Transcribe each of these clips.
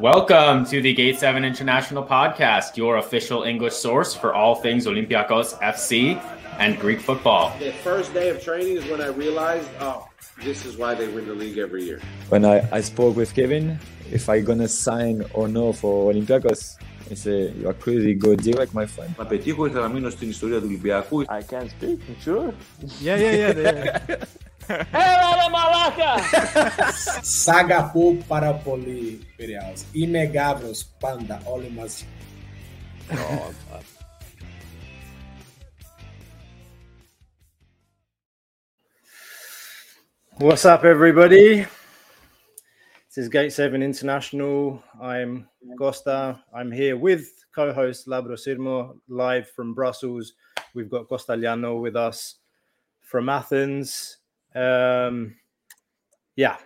Welcome to the Gate 7 International Podcast, your official English source for all things Olympiacos FC and Greek football. The first day of training is when I realized, oh, this is why they win the league every year. When I, I spoke with Kevin, if I gonna sign or no for Olympiacos, he said, you are crazy, go direct, my friend. Να πετύχω ήθελα να μείνω στην ιστορία του Ολυμπιακού. I can speak, sure. Yeah, yeah, yeah. yeah. Malaca! Para Inegáveis, panda, olha mais. What's up, everybody? This is Gate 7 International. I'm Costa. I'm here with co host Labro Sirmo live from Brussels. We've got Costaliano with us from Athens. Um, yeah.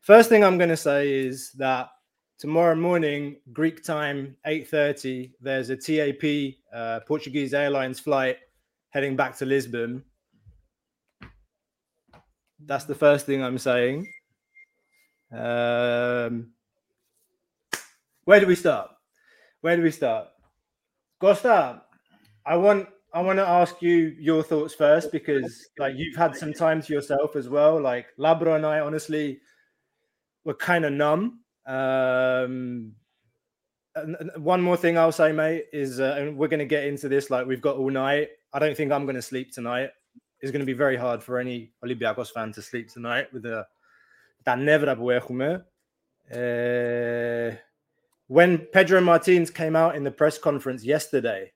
First thing I'm going to say is that tomorrow morning, Greek time, 8.30, there's a TAP, uh, Portuguese Airlines flight heading back to Lisbon. That's the first thing I'm saying. Um, where do we start? Where do we start? Costa, I want I want to ask you your thoughts first because like you've had some time to yourself as well. Like Labro and I honestly were kind of numb. Um, and one more thing I'll say, mate, is uh, and we're going to get into this. Like we've got all night. I don't think I'm going to sleep tonight. It's going to be very hard for any Olympiacos fan to sleep tonight with the that never uh, when Pedro Martins came out in the press conference yesterday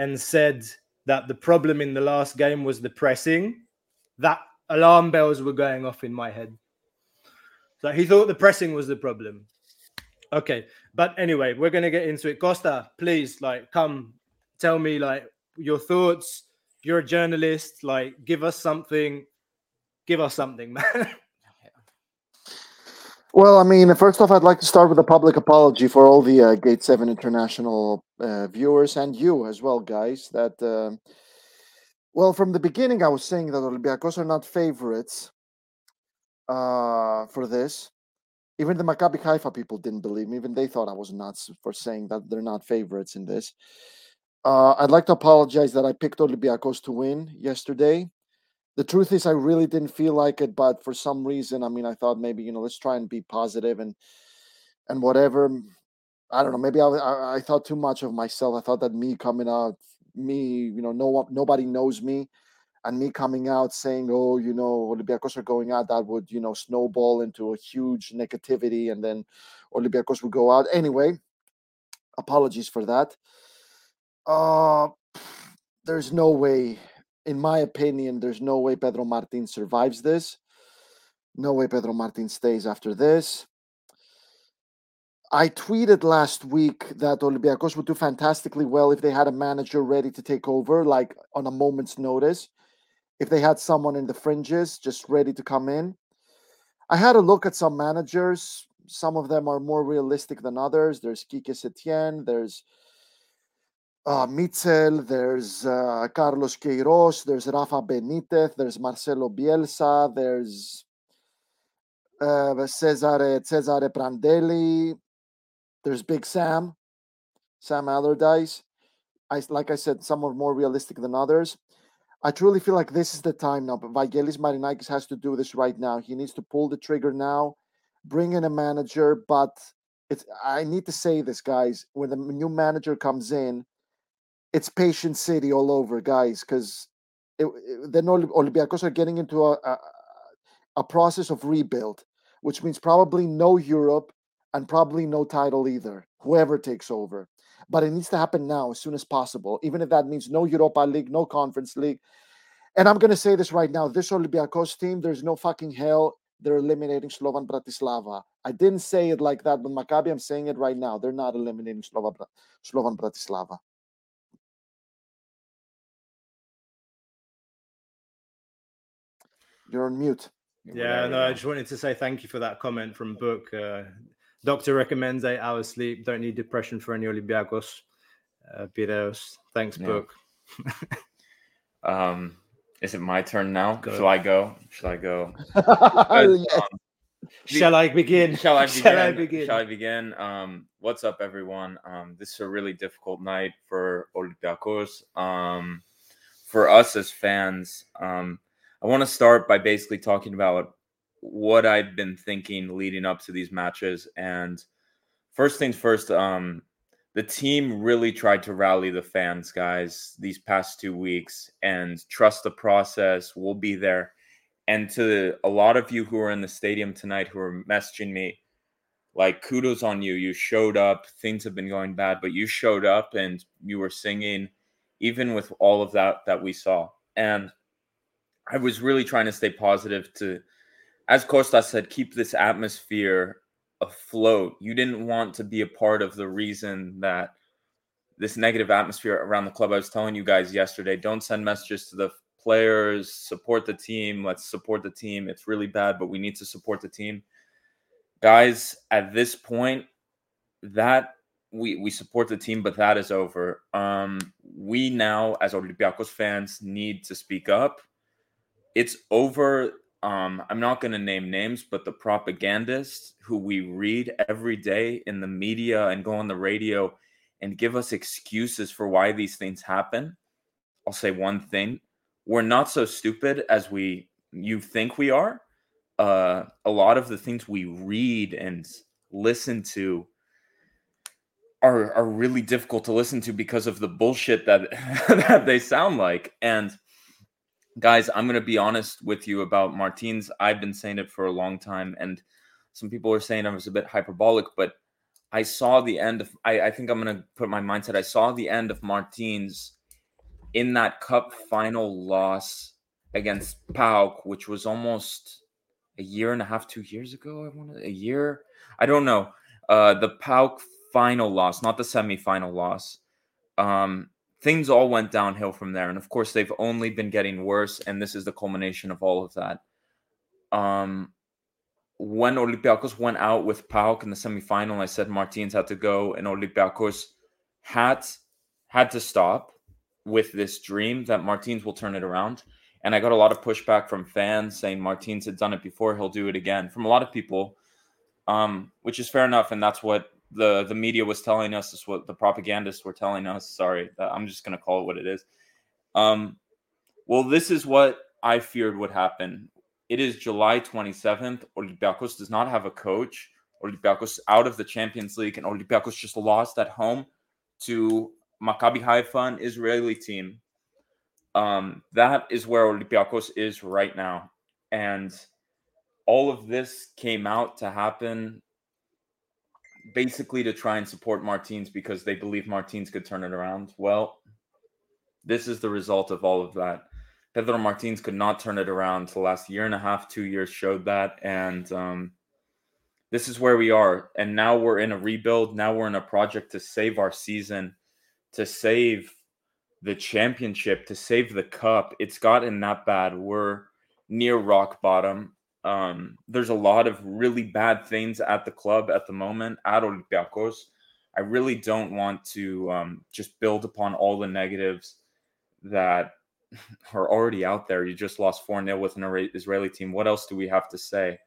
and said that the problem in the last game was the pressing, that alarm bells were going off in my head. So he thought the pressing was the problem. Okay, but anyway, we're gonna get into it. Costa, please, like, come tell me like your thoughts. You're a journalist. Like, give us something. Give us something, man. Well, I mean, first off, I'd like to start with a public apology for all the uh, Gate 7 International uh, viewers and you as well, guys. That, uh, well, from the beginning, I was saying that Olympiacos are not favorites uh, for this. Even the Maccabi Haifa people didn't believe me. Even they thought I was nuts for saying that they're not favorites in this. Uh, I'd like to apologize that I picked Olympiacos to win yesterday the truth is, I really didn't feel like it, but for some reason, I mean, I thought maybe you know, let's try and be positive and and whatever. I don't know. Maybe I, I, thought too much of myself. I thought that me coming out, me, you know, no nobody knows me, and me coming out saying, "Oh, you know, Olympiacos are going out," that would you know snowball into a huge negativity, and then Olympiacos would go out anyway. Apologies for that. Uh, there's no way in my opinion, there's no way Pedro Martin survives this. No way Pedro Martin stays after this. I tweeted last week that Olympiacos would do fantastically well if they had a manager ready to take over, like on a moment's notice. If they had someone in the fringes just ready to come in. I had a look at some managers. Some of them are more realistic than others. There's Kike Setien, there's uh, Michel, there's uh, Carlos Queiroz, there's Rafa Benitez, there's Marcelo Bielsa, there's uh, Cesare, Cesare Prandelli, there's Big Sam, Sam Allardyce. I, like I said, some are more realistic than others. I truly feel like this is the time now. But Vangelis Marinakis has to do this right now. He needs to pull the trigger now, bring in a manager. But it's I need to say this, guys. When the new manager comes in, it's patient city all over, guys, because then Olympiacos are getting into a, a, a process of rebuild, which means probably no Europe and probably no title either, whoever takes over. But it needs to happen now as soon as possible, even if that means no Europa League, no Conference League. And I'm going to say this right now this Olympiacos team, there's no fucking hell they're eliminating Slovan Bratislava. I didn't say it like that, but Maccabi, I'm saying it right now. They're not eliminating Slovan, Slovan Bratislava. You're on mute. Yeah, no, I just wanted to say thank you for that comment from Book. Uh, doctor recommends eight hours sleep. Don't need depression for any Olympiacos. Uh, Piraeus. Thanks, yeah. Book. um, is it my turn now? Go. Shall I go? Shall I go? yes. um, Shall I begin? Shall I begin? Shall I begin? Shall I begin? Um, what's up, everyone? Um, this is a really difficult night for Olympiacos. Um, for us as fans, um, I want to start by basically talking about what I've been thinking leading up to these matches. And first things first, um, the team really tried to rally the fans, guys, these past two weeks and trust the process. We'll be there. And to a lot of you who are in the stadium tonight who are messaging me, like kudos on you. You showed up. Things have been going bad, but you showed up and you were singing, even with all of that that we saw. And I was really trying to stay positive to, as Costa said, keep this atmosphere afloat. You didn't want to be a part of the reason that this negative atmosphere around the club. I was telling you guys yesterday, don't send messages to the players, support the team. Let's support the team. It's really bad, but we need to support the team. Guys, at this point, that we we support the team, but that is over. Um, we now, as Olympiacos fans, need to speak up. It's over. Um, I'm not going to name names, but the propagandists who we read every day in the media and go on the radio and give us excuses for why these things happen. I'll say one thing: we're not so stupid as we you think we are. Uh, a lot of the things we read and listen to are are really difficult to listen to because of the bullshit that that they sound like. And guys, I'm gonna be honest with you about Martins. I've been saying it for a long time, and some people are saying I was a bit hyperbolic, but I saw the end of. I, I think I'm gonna put my mindset. I saw the end of Martins in that cup final loss against PAOK, which was almost a year and a half, two years ago. I want a year. I don't know. Uh, the PAOK final loss, not the semifinal loss. Um, things all went downhill from there, and of course, they've only been getting worse. And this is the culmination of all of that. Um, when Olympiacos went out with PAOK in the semifinal, I said Martins had to go, and Olympiacos had had to stop with this dream that Martins will turn it around. And I got a lot of pushback from fans saying Martins had done it before, he'll do it again. From a lot of people, um, which is fair enough, and that's what the the media was telling us. Is what the propagandists were telling us. Sorry, I'm just going to call it what it is. Um, well, this is what I feared would happen. It is July 27th. Olympiacos does not have a coach. Olympiacos out of the Champions League, and Olympiacos just lost at home to Maccabi Haifa, an Israeli team. Um, that is where Olympiacos is right now. And all of this came out to happen basically to try and support Martins because they believe Martins could turn it around. Well, this is the result of all of that. Pedro Martins could not turn it around. The last year and a half, two years showed that. And um, this is where we are. And now we're in a rebuild. Now we're in a project to save our season, to save the championship, to save the cup. It's gotten that bad. We're near rock bottom. Um, there's a lot of really bad things at the club at the moment at Olympiacos. I really don't want to um, just build upon all the negatives that are already out there. You just lost 4 0 with an Israeli team. What else do we have to say?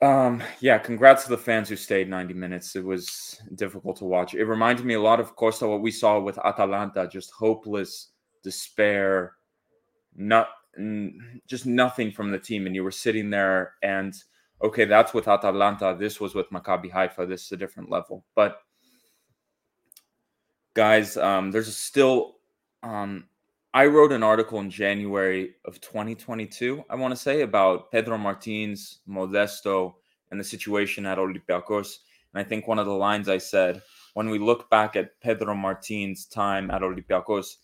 Um, yeah, congrats to the fans who stayed 90 minutes. It was difficult to watch. It reminded me a lot of Costa what we saw with Atalanta, just hopeless despair, not just nothing from the team. And you were sitting there and okay, that's with Atalanta. This was with Maccabi Haifa. This is a different level. But guys, um, there's still um I wrote an article in January of 2022, I want to say, about Pedro Martins, Modesto, and the situation at Olympiacos. And I think one of the lines I said, when we look back at Pedro Martins' time at Olympiacos,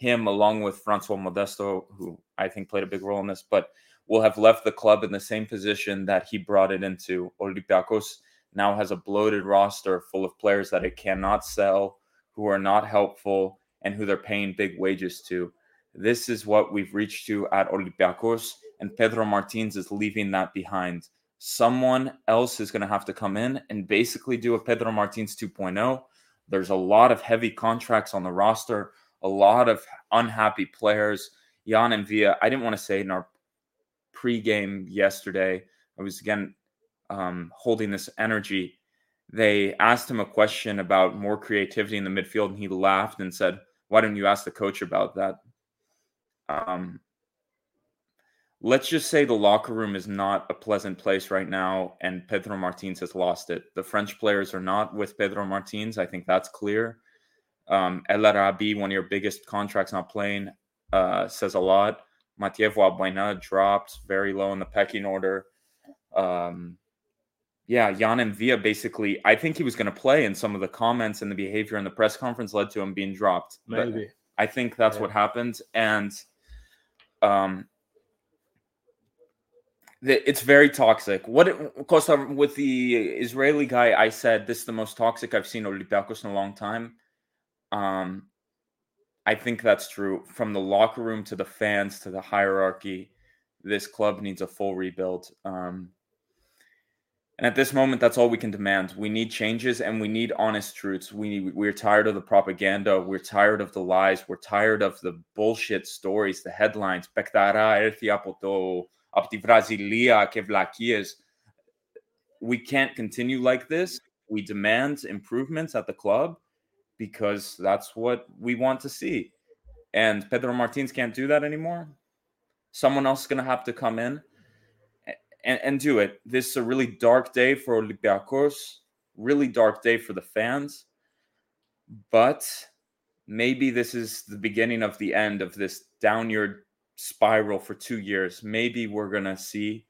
him along with Francois Modesto, who I think played a big role in this, but will have left the club in the same position that he brought it into. Olympiacos now has a bloated roster full of players that it cannot sell, who are not helpful, and who they're paying big wages to. This is what we've reached to at Olympiacos, and Pedro Martins is leaving that behind. Someone else is going to have to come in and basically do a Pedro Martins 2.0. There's a lot of heavy contracts on the roster, a lot of unhappy players. Yann M'Vila, I didn't want to say in our pregame yesterday I was again um, holding this energy. They asked him a question about more creativity in the midfield, and he laughed and said, "Why don't you ask the coach about that?" Um, let's just say the locker room is not a pleasant place right now, and Pedro Martins has lost it. The French players are not with Pedro Martins. I think that's clear. Um, El Arabi, one of your biggest contracts, not playing, uh, says a lot. Mathieu Valbuena dropped very low in the pecking order. Um, yeah, Yann M'Vila basically, I think he was going to play, and some of the comments and the behavior in the press conference led to him being dropped. Maybe. But I think that's Yeah. what happened. And um, the, it's very toxic. What it, Costa with the Israeli guy, I said this is the most toxic I've seen Olympiacos in a long time. Um, I think that's true. From the locker room to the fans to the hierarchy, this club needs a full rebuild. Um, and at this moment, that's all we can demand. We need changes and we need honest truths. We we're tired of the propaganda. We're tired of the lies. We're tired of the bullshit stories, the headlines. Πεκταρά έρθει από το από τη Βραζιλία και βλακίες. We can't continue like this. We demand improvements at the club because that's what we want to see. And Pedro Martins can't do that anymore. Someone else is going to have to come in and, and do it. This is a really dark day for Olympiacos, really dark day for the fans. But maybe this is the beginning of the end of this downward spiral for two years. Maybe we're gonna see,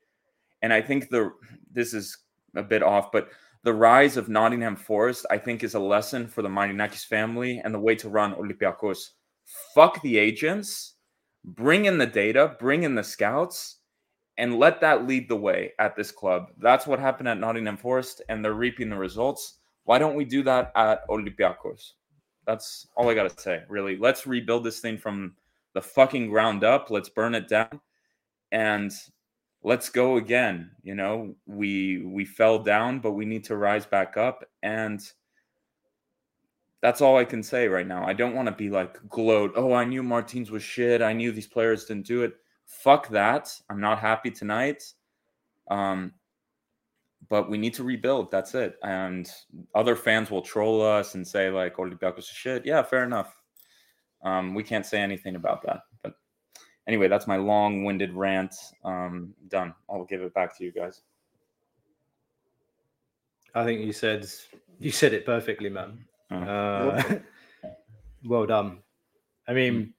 and I think the this is a bit off, but the rise of Nottingham Forest, I think, is a lesson for the Marinakis family and the way to run Olympiacos. Fuck the agents, bring in the data, bring in the scouts, and let that lead the way at this club. That's what happened at Nottingham Forest, and they're reaping the results. Why don't we do that at Olympiacos? That's all I got to say, really. Let's rebuild this thing from the fucking ground up. Let's burn it down and let's go again. You know, we we fell down, but we need to rise back up and that's all I can say right now. I don't want to be like gloat. Oh, I knew Martins was shit. I knew these players didn't do it. Fuck that. I'm not happy tonight. Um, but we need to rebuild. That's it. And other fans will troll us and say like Olympiacos is shit. Yeah, fair enough. Um, we can't say anything about that. Anyway, that's my long-winded rant. Um, done. I'll give it back to you guys. I think you said you said it perfectly, man. Oh. Uh, well done. I mean,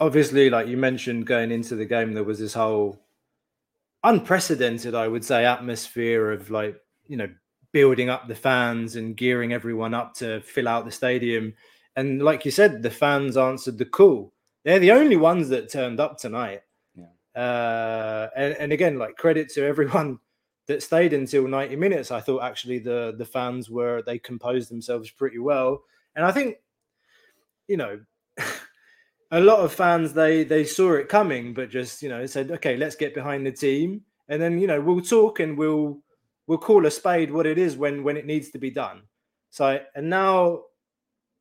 obviously, like you mentioned, going into the game, there was this whole unprecedented, I would say, atmosphere of like you know building up the fans and gearing everyone up to fill out the stadium. And like you said, the fans answered the call. They're the only ones that turned up tonight. Yeah. Uh, and, and again, like credit to everyone that stayed until 90 minutes. I thought actually the the fans were they composed themselves pretty well. And I think, you know, a lot of fans they they saw it coming, but just you know said, okay, let's get behind the team, and then you know we'll talk and we'll we'll call a spade what it is when when it needs to be done. So and now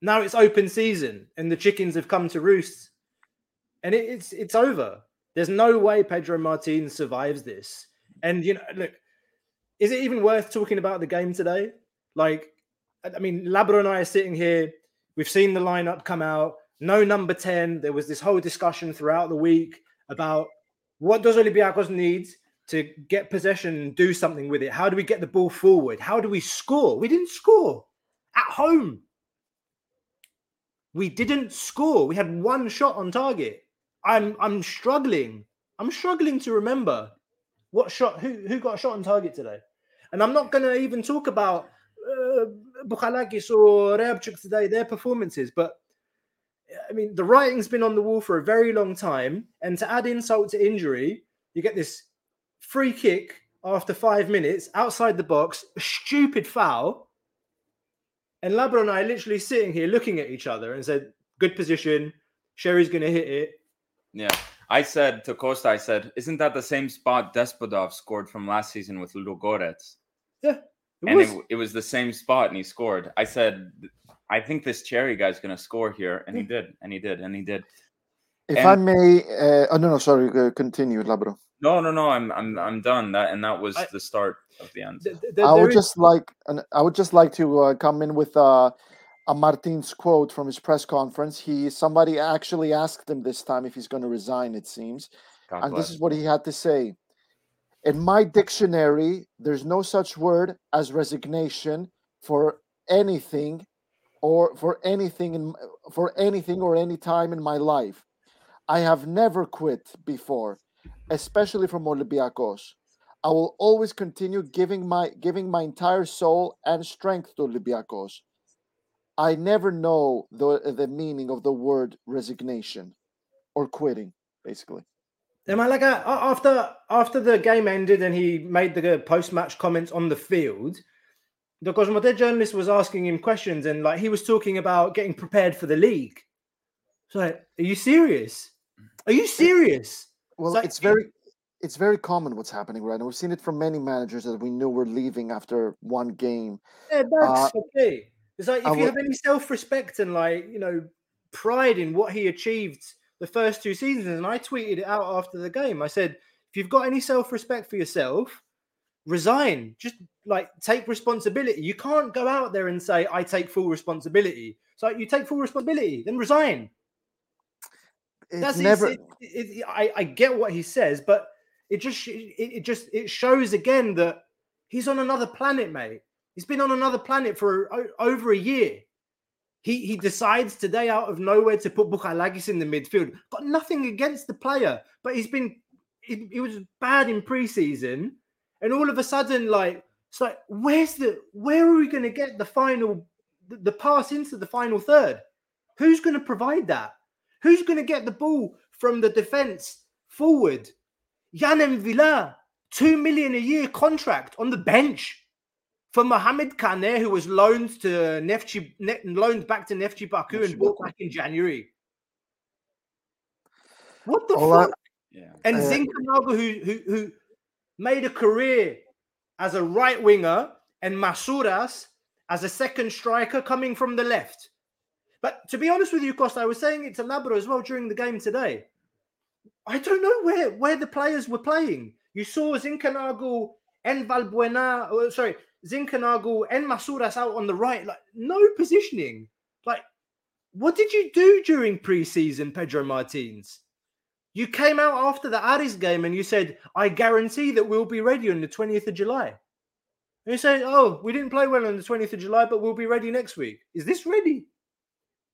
now it's open season and the chickens have come to roost, and it, it's it's over. There's no way Pedro Martin survives this. And you know, look, is it even worth talking about the game today? Like, I mean, Labro and I are sitting here. We've seen the lineup come out. No number 10. There was this whole discussion throughout the week about what does Olympiacos need to get possession and do something with it? How do we get the ball forward? How do we score? We didn't score at home. We didn't score. We had one shot on target. I'm I'm struggling. I'm struggling to remember what shot who who got shot on target today. And I'm not going to even talk about uh, Bouchalakis or Reabciuk today, their performances. But I mean, the writing's been on the wall for a very long time. And to add insult to injury, you get this free kick after five minutes outside the box, a stupid foul. And Labro and I literally sitting here looking at each other and said, good position. Chery's going to hit it. Yeah. I said to Costa, I said, isn't that the same spot Despodov scored from last season with Ludogorets? Yeah. It and was. it, it was the same spot and he scored. I said, I think this Chery guy's going to score here. And he did. And he did. And he did. If And- I may, uh, oh no, no, sorry, uh, continue, Labro. No, no, no. I'm I'm I'm done. That and that was I- the start of the end. Th- th- I would is- just like, and I would just like to uh, come in with uh, a Martin's quote from his press conference. He somebody actually asked him this time if he's going to resign. It seems, God and bless. this is what he had to say. In my dictionary, there's no such word as resignation for anything, or for anything in for anything or any time in my life. I have never quit before, especially from Olympiacos. I will always continue giving my giving my entire soul and strength to Olympiacos. I never know the the meaning of the word resignation or quitting, basically. Then Malaga a- after after the game ended and he made the post match comments on the field, the Cosmote journalist was asking him questions and like he was talking about getting prepared for the league. So like, are you serious? Are you serious? Well, like- it's very it's very common what's happening right now. We've seen it from many managers that we knew were leaving after one game. Yeah, that's Uh, okay. It's like if I you would- have any self-respect and like you know pride in what he achieved the first two seasons, and I tweeted it out after the game. I said, if you've got any self-respect for yourself, resign. Just like take responsibility. You can't go out there and say, I take full responsibility. So you take full responsibility, then resign. It's That's never it, it, it- I, I get what he says, but it just it, it just it shows again that he's on another planet, mate. He's been on another planet for over a year. He he decides today out of nowhere to put Bouchalakis in the midfield. Got nothing against the player, but he's been he, he was bad in preseason, and all of a sudden, like it's like where's the where are we going to get the final the, the pass into the final third? Who's going to provide that? Who's going to get the ball from the defense forward? Yann M'Vila, two million a year contract on the bench for Mohamed Kane, who was loaned to Neftchi, ne- loaned back to Neftchi Baku and Neftchi bought Baku. back in January. What the All I- fuck? Yeah. And Uh, Zinkanaga, who, who who made a career as a right winger, and Masouras as a second striker coming from the left. But to be honest with you, Costa, I was saying it to Labra as well during the game today. I don't know where where the players were playing. You saw Zinkanagu and Valbuena, oh, sorry, Zinkanagu and Masouras out on the right, like no positioning. Like, what did you do during preseason, Pedro Martins? You came out after the Aris game and you said, I guarantee that we'll be ready on the 20th of July. And you say, Oh, we didn't play well on the 20th of July, but we'll be ready next week. Is this ready?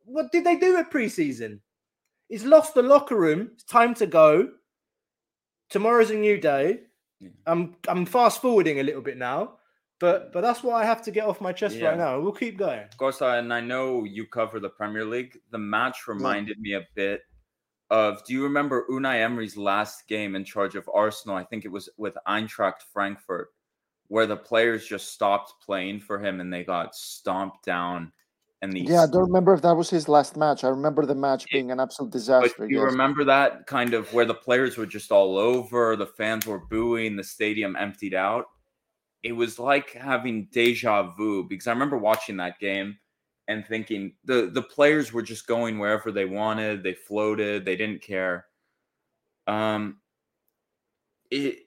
What did they do at preseason? He's lost the locker room. It's time to go. Tomorrow's a new day. I'm I'm fast forwarding a little bit now, but but that's what I have to get off my chest Yeah. right now. We'll keep going. Costa, and I know you cover the Premier League. The match reminded me a bit of. Do you remember Unai Emery's last game in charge of Arsenal? I think it was with Eintracht Frankfurt, where the players just stopped playing for him and they got stomped down. And the yeah, I don't remember if that was his last match. I remember the match being an absolute But disaster. you yes. remember that kind of where the players were just all over, the fans were booing, the stadium emptied out. It was like having deja vu because I remember watching that game and thinking the the players were just going wherever they wanted, they floated, they didn't care. Um, it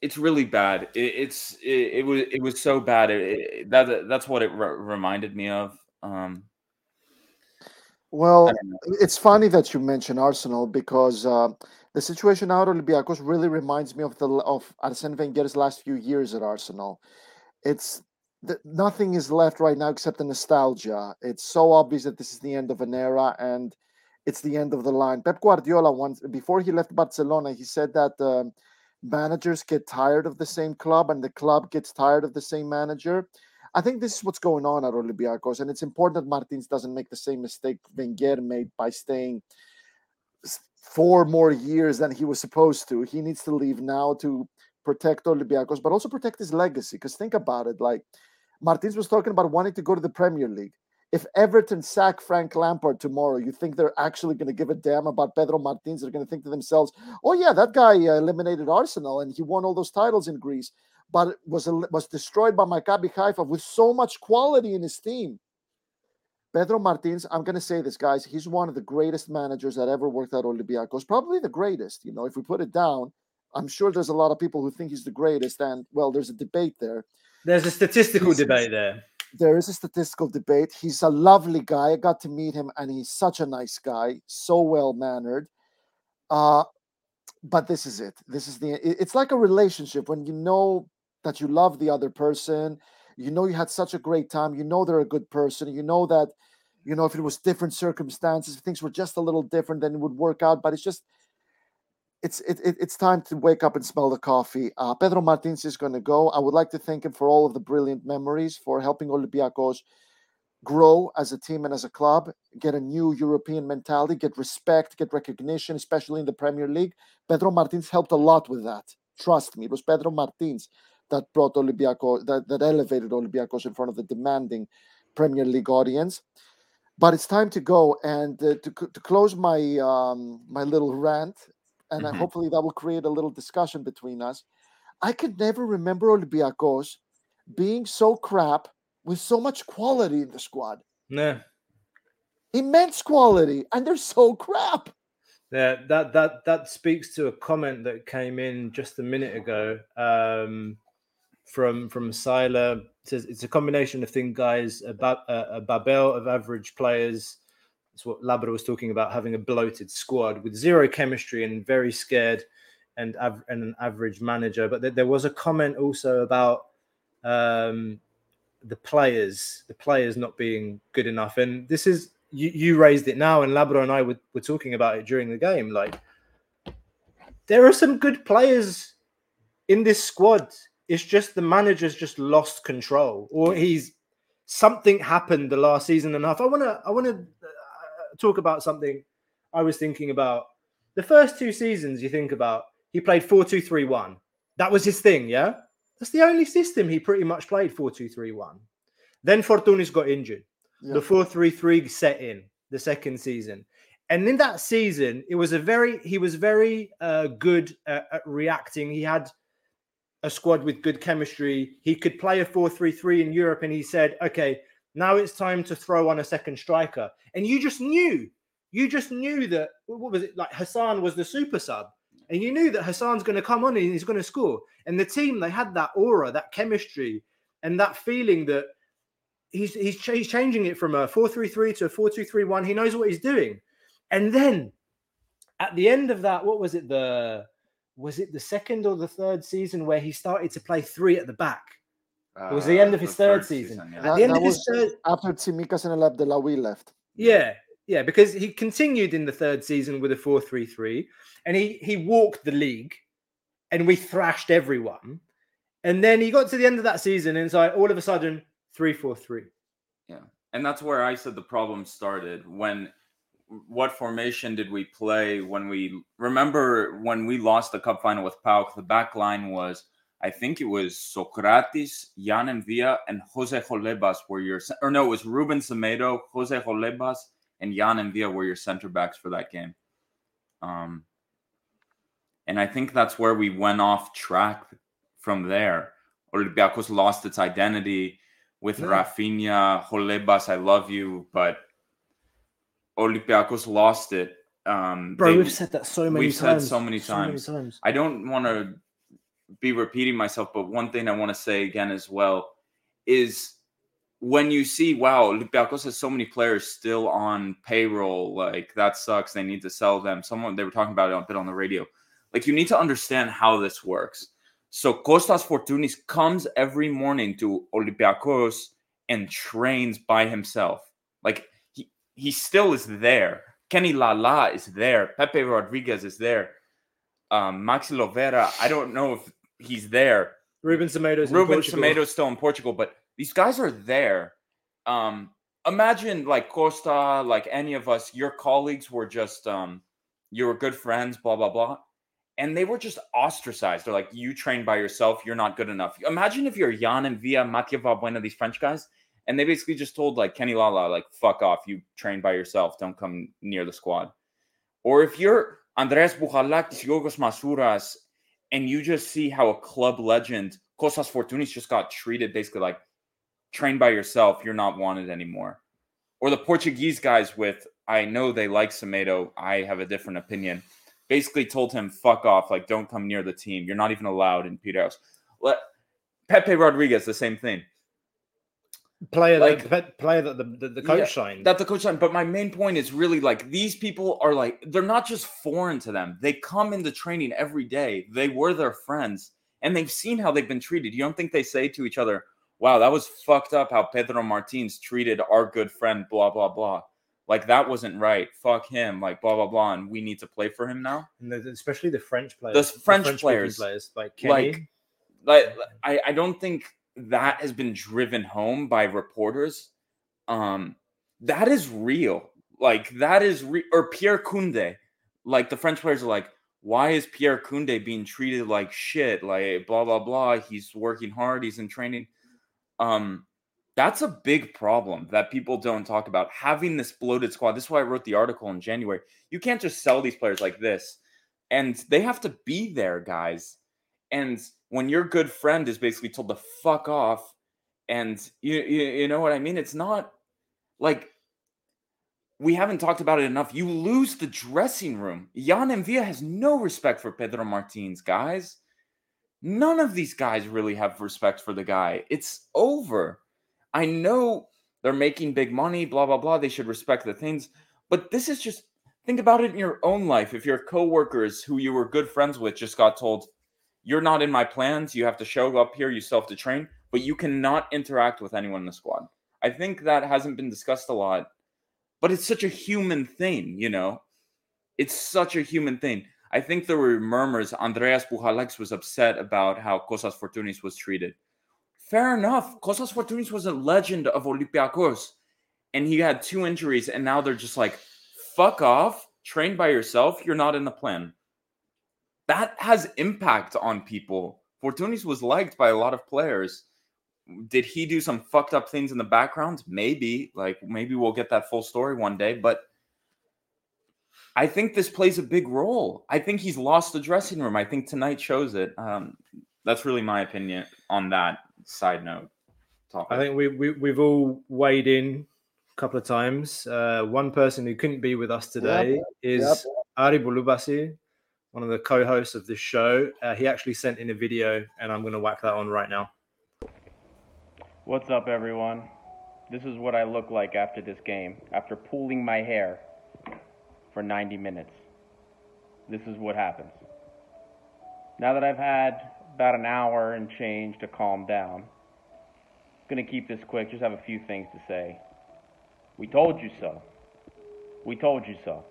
it's really bad. It, it's it, it was it was so bad. It, that that's what it re- reminded me of. Um, Well, I don't know. it's funny that you mention Arsenal because uh, the situation out of Olympiacos really reminds me of the of Arsene Wenger's last few years at Arsenal. It's the, nothing is left right now except the nostalgia. It's so obvious that this is the end of an era and it's the end of the line. Pep Guardiola once before he left Barcelona, he said that um, managers get tired of the same club and the club gets tired of the same manager. I think this is what's going on at Olympiacos, and it's important that Martins doesn't make the same mistake Wenger made by staying four more years than he was supposed to. He needs to leave now to protect Olympiacos, but also protect his legacy. Because think about it, like Martins was talking about wanting to go to the Premier League. If Everton sack Frank Lampard tomorrow, you think they're actually going to give a damn about Pedro Martins? They're going to think to themselves, "Oh yeah, that guy uh, eliminated Arsenal and he won all those titles in Greece." but was was destroyed by Maccabi Haifa with so much quality in his team. Pedro Martins, I'm going to say this, guys. He's one of the greatest managers that ever worked at Olympiacos, probably the greatest. You know, if we put it down, I'm sure there's a lot of people who think he's the greatest, and well, there's a debate there. There's a statistical He's- debate there. There is a statistical debate. He's a lovely guy. I got to meet him, and he's such a nice guy, so well mannered. Uh, but this is it. This is the. It's like a relationship when you know that you love the other person. You know you had such a great time. You know they're a good person. You know that, you know, if it was different circumstances, if things were just a little different, then it would work out. But it's just, it's it, it, it's time to wake up and smell the coffee. Uh, Pedro Martins is going to go. I would like to thank him for all of the brilliant memories, for helping Olympiacos grow as a team and as a club, get a new European mentality, get respect, get recognition, especially in the Premier League. Pedro Martins helped a lot with that. Trust me, it was Pedro Martins that brought Olympiacos, that, that elevated Olympiacos in front of the demanding Premier League audience. But it's time to go and uh, to, to close my um, my little rant, and uh, Mhm. hopefully that will create a little discussion between us. I could never remember Olympiacos being so crap with so much quality in the squad. No. Immense quality, and they're so crap. Yeah, that that that speaks to a comment that came in just a minute ago um, from from Sila. Says it's a combination of things, guys. A, ba- a, a babel of average players. That's what Labra was talking about, having a bloated squad with zero chemistry and very scared, and av- and an average manager. But th- there was a comment also about um, the players, the players not being good enough. And this is you, you raised it now, and Labra and I were, were talking about it during the game. Like there are some good players in this squad. It's just the manager's just lost control, or he's something happened the last season and a half. I want to I want to uh, talk about something I was thinking about. The first two seasons, you think about, he played 4 2 3 1. That was his thing, yeah? That's the only system he pretty much played 4 2 3 1. Then Fortounis got injured. Yeah. The 4 3 3 set in the second season. And in that season, it was a very, he was very uh, good at, at reacting. He had a squad with good chemistry. He could play a 4 3 3 in Europe. And he said, okay, now it's time to throw on a second striker. And you just knew, you just knew that, what was it? Like Hassan was the super sub. And you knew that Hassan's going to come on and he's going to score. And the team, they had that aura, that chemistry, and that feeling that he's he's, ch- he's changing it from a 4-3-3 to a 4-2-3-1. He knows what he's doing. And then at the end of that, what was it? The was it the second or the third season where he started to play three at the back? It was the uh, end of his third, season. At That, the end of his third, after Tsimikas and Elabdellaoui left. yeah, yeah, because he continued in the third season with a 4-3-3 and he he walked the league and we thrashed everyone. And then he got to the end of that season and it's like all of a sudden 3-4-3. Yeah. And that's where I said the problem started when what formation did we play when we remember when we lost the cup final with PAOK, the back line was I think it was Socrates, Yann M'Vila, and Jose Holebas were your or no, it was Ruben Semedo, Jose Holebas, and Yann M'Vila were your center backs for that game. Um and I think that's where we went off track from there. Olympiacos lost its identity with Yeah. Rafinha, Holebas, I love you, but Olympiacos lost it. Um, Bro, they- we've said that so many we've times. said so many times. I don't want to be repeating myself, but one thing I want to say again as well is when you see, wow, Olympiacos has so many players still on payroll, like that sucks. They need to sell them. Someone they were talking about it a bit on the radio. Like you need to understand how this works. So Costas Fortounis comes every morning to Olympiacos and trains by himself. Like he, still is there. Kenny Lala is there. Pepe Rodriguez is there. Um, Maxi Lovera, I don't know if he's there. Ruben in Ruben. Semedo's still in Portugal, but these guys are there. Um, imagine like Costa, like any of us, your colleagues were just um, you were good friends, blah blah blah, and they were just ostracized. They're like, you train by yourself, you're not good enough. Imagine if you're Yann M'Vila, Mathieu Valbuena, these French guys, and they basically just told like Kenny Lala, like fuck off, you train by yourself, don't come near the squad. Or if you're Andreas Bouchalakis, Yorgos Masouras, and you just see how a club legend, Costas Fortounis, just got treated basically like train by yourself, you're not wanted anymore. Or the Portuguese guys with, I know they like Semedo, I have a different opinion. basically told him, fuck off, like, don't come near the team. You're not even allowed in Piraeus. Let Pepe Rodriguez, the same thing. Player, Like- that, player that the, the, the coach Yeah, signed. That the coach signed. But my main point is really like these people are like, they're not just foreign to them. They come into training every day. They were their friends and they've seen how they've been treated. You don't think they say to each other, wow, that was fucked up how Pedro Martins treated our good friend, blah, blah, blah. Like that wasn't right. Fuck him. Like blah, blah, blah. And we need to play for him now. And the- especially the French players. French French-speaking players, players like Kenny. like like I, I don't think that has been driven home by reporters um that is real. Like that is re- or pierre kunde like the french players are like why is pierre kunde being treated like shit? Like blah blah blah. He's working hard. He's in training. Um that's a big problem that people don't talk about having this bloated squad. This is why i wrote the article in january. You can't just sell these players like this and they have to be there guys. And when your good friend is basically told to fuck off and you, you you know what i mean? It's not like we haven't talked about it enough. You lose the dressing room. Yann M'Vila has no respect for pedro martins guys. None of these guys really have respect for the guy. It's over. I know they're making big money blah blah blah. They should respect the things. But this is just think about it in your own life. If your coworkers who you were good friends with just got told you're not in my plans. You have to show up here. You still have to train, but you cannot interact with anyone in the squad. I think that hasn't been discussed a lot, but it's such a human thing, you know? It's such a human thing. I think there were murmurs. Andreas Bouchalakis was upset about how Kostas Fortounis was treated. Fair enough. Kostas Fortounis was a legend of Olympiacos, and he had two injuries, and now they're just like, fuck off, train by yourself. You're not in the plan that has impact on people. Fortounis was liked by a lot of players. Did he do some fucked up things in the background? Maybe. Like maybe we'll get that full story one day, but I think this plays a big role. I think he's lost the dressing room. I think tonight shows it. Um, that's really my opinion on that side note. Topic. I think we, we we've all weighed in a couple of times. Uh, one person who couldn't be with us today is Yep. Ari Bolubasi, one of the co-hosts of this show. Uh, he actually sent in a video, and I'm going to whack that on right now. What's up, everyone? This is what I look like after this game, after pulling my hair for 90 minutes. This is what happens. Now that I've had about an hour and change to calm down, I'm gonna keep this quick, just have a few things to say. We told you so. We told you so.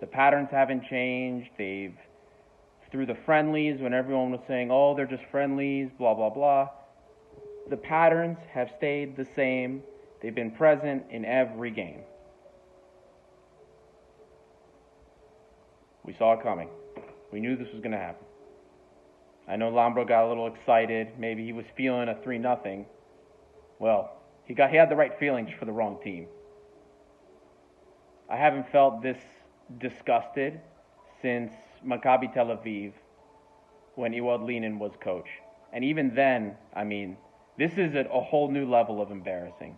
The patterns haven't changed. They've, through the friendlies, when everyone was saying, oh, they're just friendlies, blah, blah, blah the patterns have stayed the same. They've been present in every game. We saw it coming. We knew this was going to happen. I know Lombro got a little excited. Maybe he was feeling a 3 nothing. Well, he got he had the right feelings for the wrong team. I haven't felt this disgusted since Maccabi Tel Aviv when Ewald Lienen was coach. And even then, I mean, this is a whole new level of embarrassing.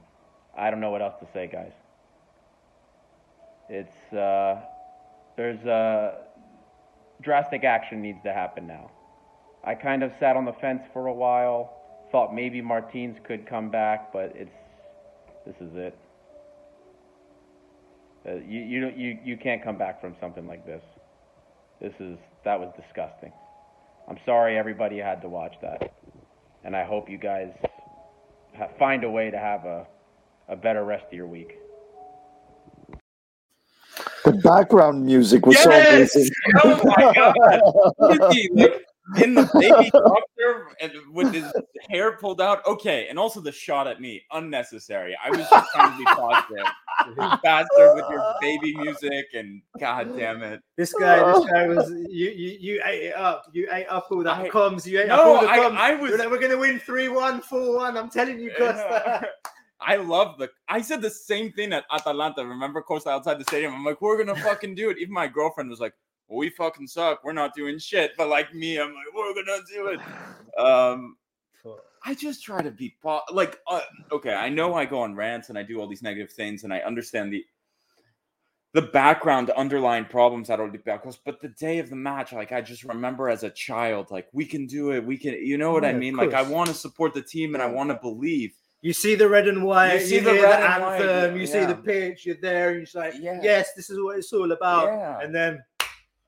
I don't know what else to say, guys. It's uh, there's uh, drastic action needs to happen now. I kind of sat on the fence for a while, thought maybe Martins could come back, but it's this is it. Uh, you you don't- you you can't come back from something like this. This is that was disgusting. I'm sorry everybody had to watch that, and I hope you guys ha- find a way to have a a better rest of your week. The background music was so Yes! amazing. Oh my god! Look at he, like in the baby doctor and with his hair pulled out. Okay, and also the shot at me, unnecessary. I was just trying to be positive. You bastard with your baby music and god damn it. This guy, this oh. guy was you. You, you ate it up. You ate up all that I- comms. You ate No, up all the I- comms. I was- We're, like, we're gonna win 3-1, 4-1. I'm telling you, Costa. I love the. I said the same thing at Atalanta. Remember, Costa outside the stadium. I'm like, we're gonna fucking do it. Even my girlfriend was like, well, "We fucking suck. We're not doing shit." But like me, I'm like, "We're gonna do it." Um, I just try to be po- like, uh, okay. I know I go on rants and I do all these negative things, and I understand the. the background underlying problems that at Olympiacos. But the day of the match, like I just remember as a child, like we can do it. We can, you know what Yeah, I mean? Like I want to support the team and I want to believe. You see the red and white, You you, see the red the and white, anthem, you see the pitch, you're there, and you're like, Yeah. yes, this is what it's all about. Yeah. And then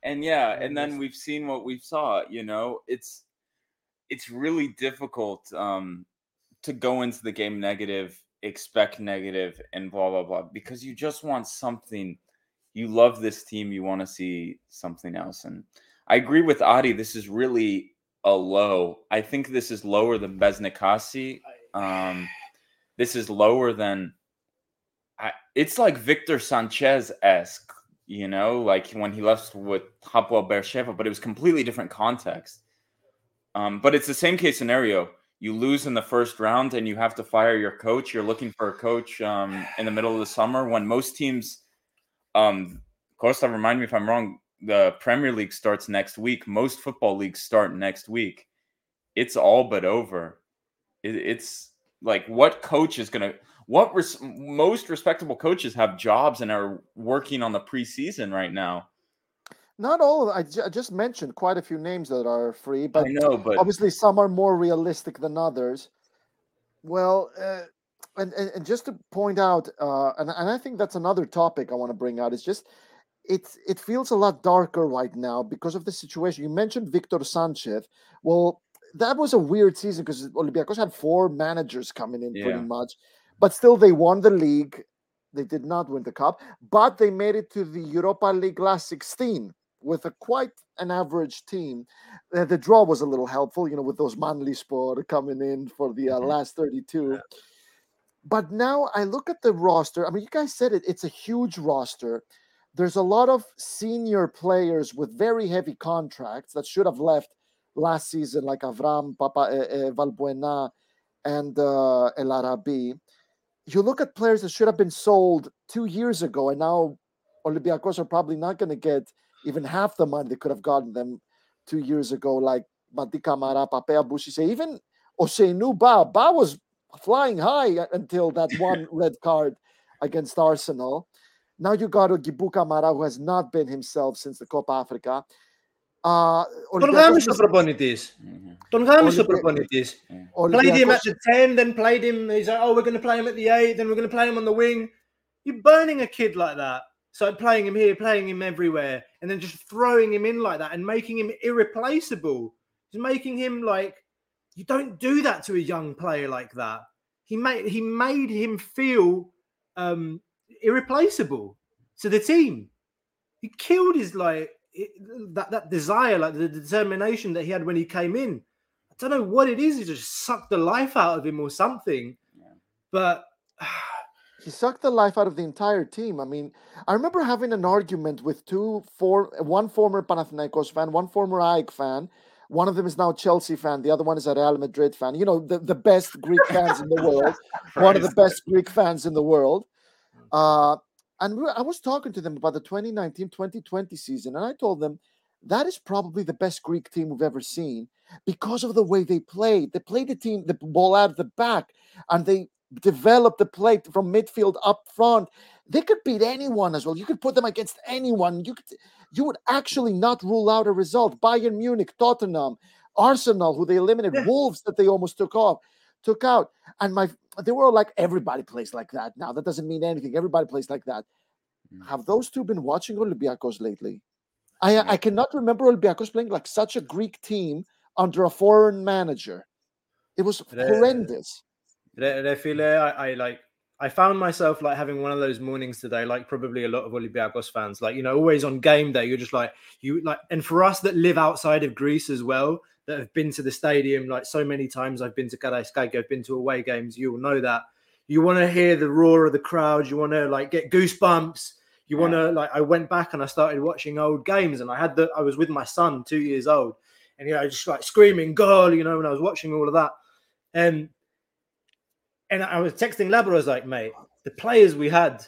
and yeah and then we've seen what we saw you know it's it's really difficult um to go into the game negative expect negative and blah blah blah because you just want something you love this team you want to see something else and i agree with adi this is really a low i think this is lower than Besnik Hasi. um this is lower than I, it's like Victor Sanchez esque, you know, like when he left with Hapoel Beersheva, but it was completely different context. Um, but it's the same case scenario. You lose in the first round and you have to fire your coach. You're looking for a coach um, in the middle of the summer when most teams, um, Costa, remind me if I'm wrong, the Premier League starts next week. Most football leagues start next week. It's all but over. It, it's like what coach is going to what res- most respectable coaches have jobs and are working on the preseason right now. Not all. Of, I, ju- just mentioned quite a few names that are free, but I know, but obviously some are more realistic than others. Well, uh, and, and and just to point out, uh, and and I think that's another topic I want to bring out. Is just it's it feels a lot darker right now because of the situation. You mentioned Victor Sanchez. Well, that was a weird season because Olympiacos had four managers coming in Yeah. pretty much, but still they won the league. They did not win the cup, but they made it to the Europa League last 16 with a quite an average team. Uh, the draw was a little helpful, you know, with those Manly Sport coming in for the uh, Mhm. last 32. But now I look at the roster. I mean, you guys said it, it's a huge roster. There's a lot of senior players with very heavy contracts that should have left last season, like Avram, Papa, uh, uh, Valbuena, and uh, El Arabi. You look at players that should have been sold two years ago, and now Olympiacos are probably not going to get even half the money they could have gotten them two years ago, like Mati Camara, Pape Abou Cissé, even Ousseynou Ba. Ba was flying high until that one red card against Arsenal. Now you got Gibu Camara, who has not been himself since the Copa Africa. Uh, Τον Olympiacos γάμισε ο was- προπονητής. Mhm. Τον γάμισε ο Olympi- προπονητής. Played him Olympiacos- at the 10, then played him. He's like, oh, we're going to play him at the 8, then we're going to play him on the wing. You're burning a kid like that. So playing him here, playing him everywhere, and then just throwing him in like that and making him irreplaceable. Just making him like, you don't do that to a young player like that. He made he made him feel um irreplaceable to the team. He killed his like it- that that desire, like the determination that he had when he came in. I don't know what it is. He just sucked the life out of him or something. Yeah. But he sucked the life out of the entire team. I mean, I remember having an argument with two, four, one former Panathinaikos fan, one former AEK fan. One of them is now Chelsea fan. The other one is a Real Madrid fan. You know, the, the best Greek fans in the world. One of the best Greek fans in the world. Uh, and we were- I was talking to them about the 2019-2020 season, and I told them that is probably the best Greek team we've ever seen because of the way they played. They played the team, the ball out of the back, and they developed the play from midfield up front. They could beat anyone as well. You could put them against anyone. You could, you would actually not rule out a result. Bayern Munich, Tottenham, Arsenal, who they eliminated, Yeah. Wolves that they almost took off, took out. And my they were like, everybody plays like that. Now that doesn't mean anything. Everybody plays like that. Mm. Have those two been watching Olympiacos lately? I I cannot remember Olympiacos playing like such a Greek team under a foreign manager. It was Yeah. horrendous. Re- Refile, I, I like I found myself like having one of those mornings today, like probably a lot of Olympiacos fans, like you know, always on game day, you're just like you like, and for us that live outside of Greece as well, that have been to the stadium like so many times. I've been to Karaiskaki, I've been to away games. You will know that you want to hear the roar of the crowd, you want to like get goosebumps. You want to like. I went back and I started watching old games, and I had the. I was with my son, two years old, and you know, just like screaming goal, you know, when I was watching all of that, and and I was texting Labra, I was like, mate, the players we had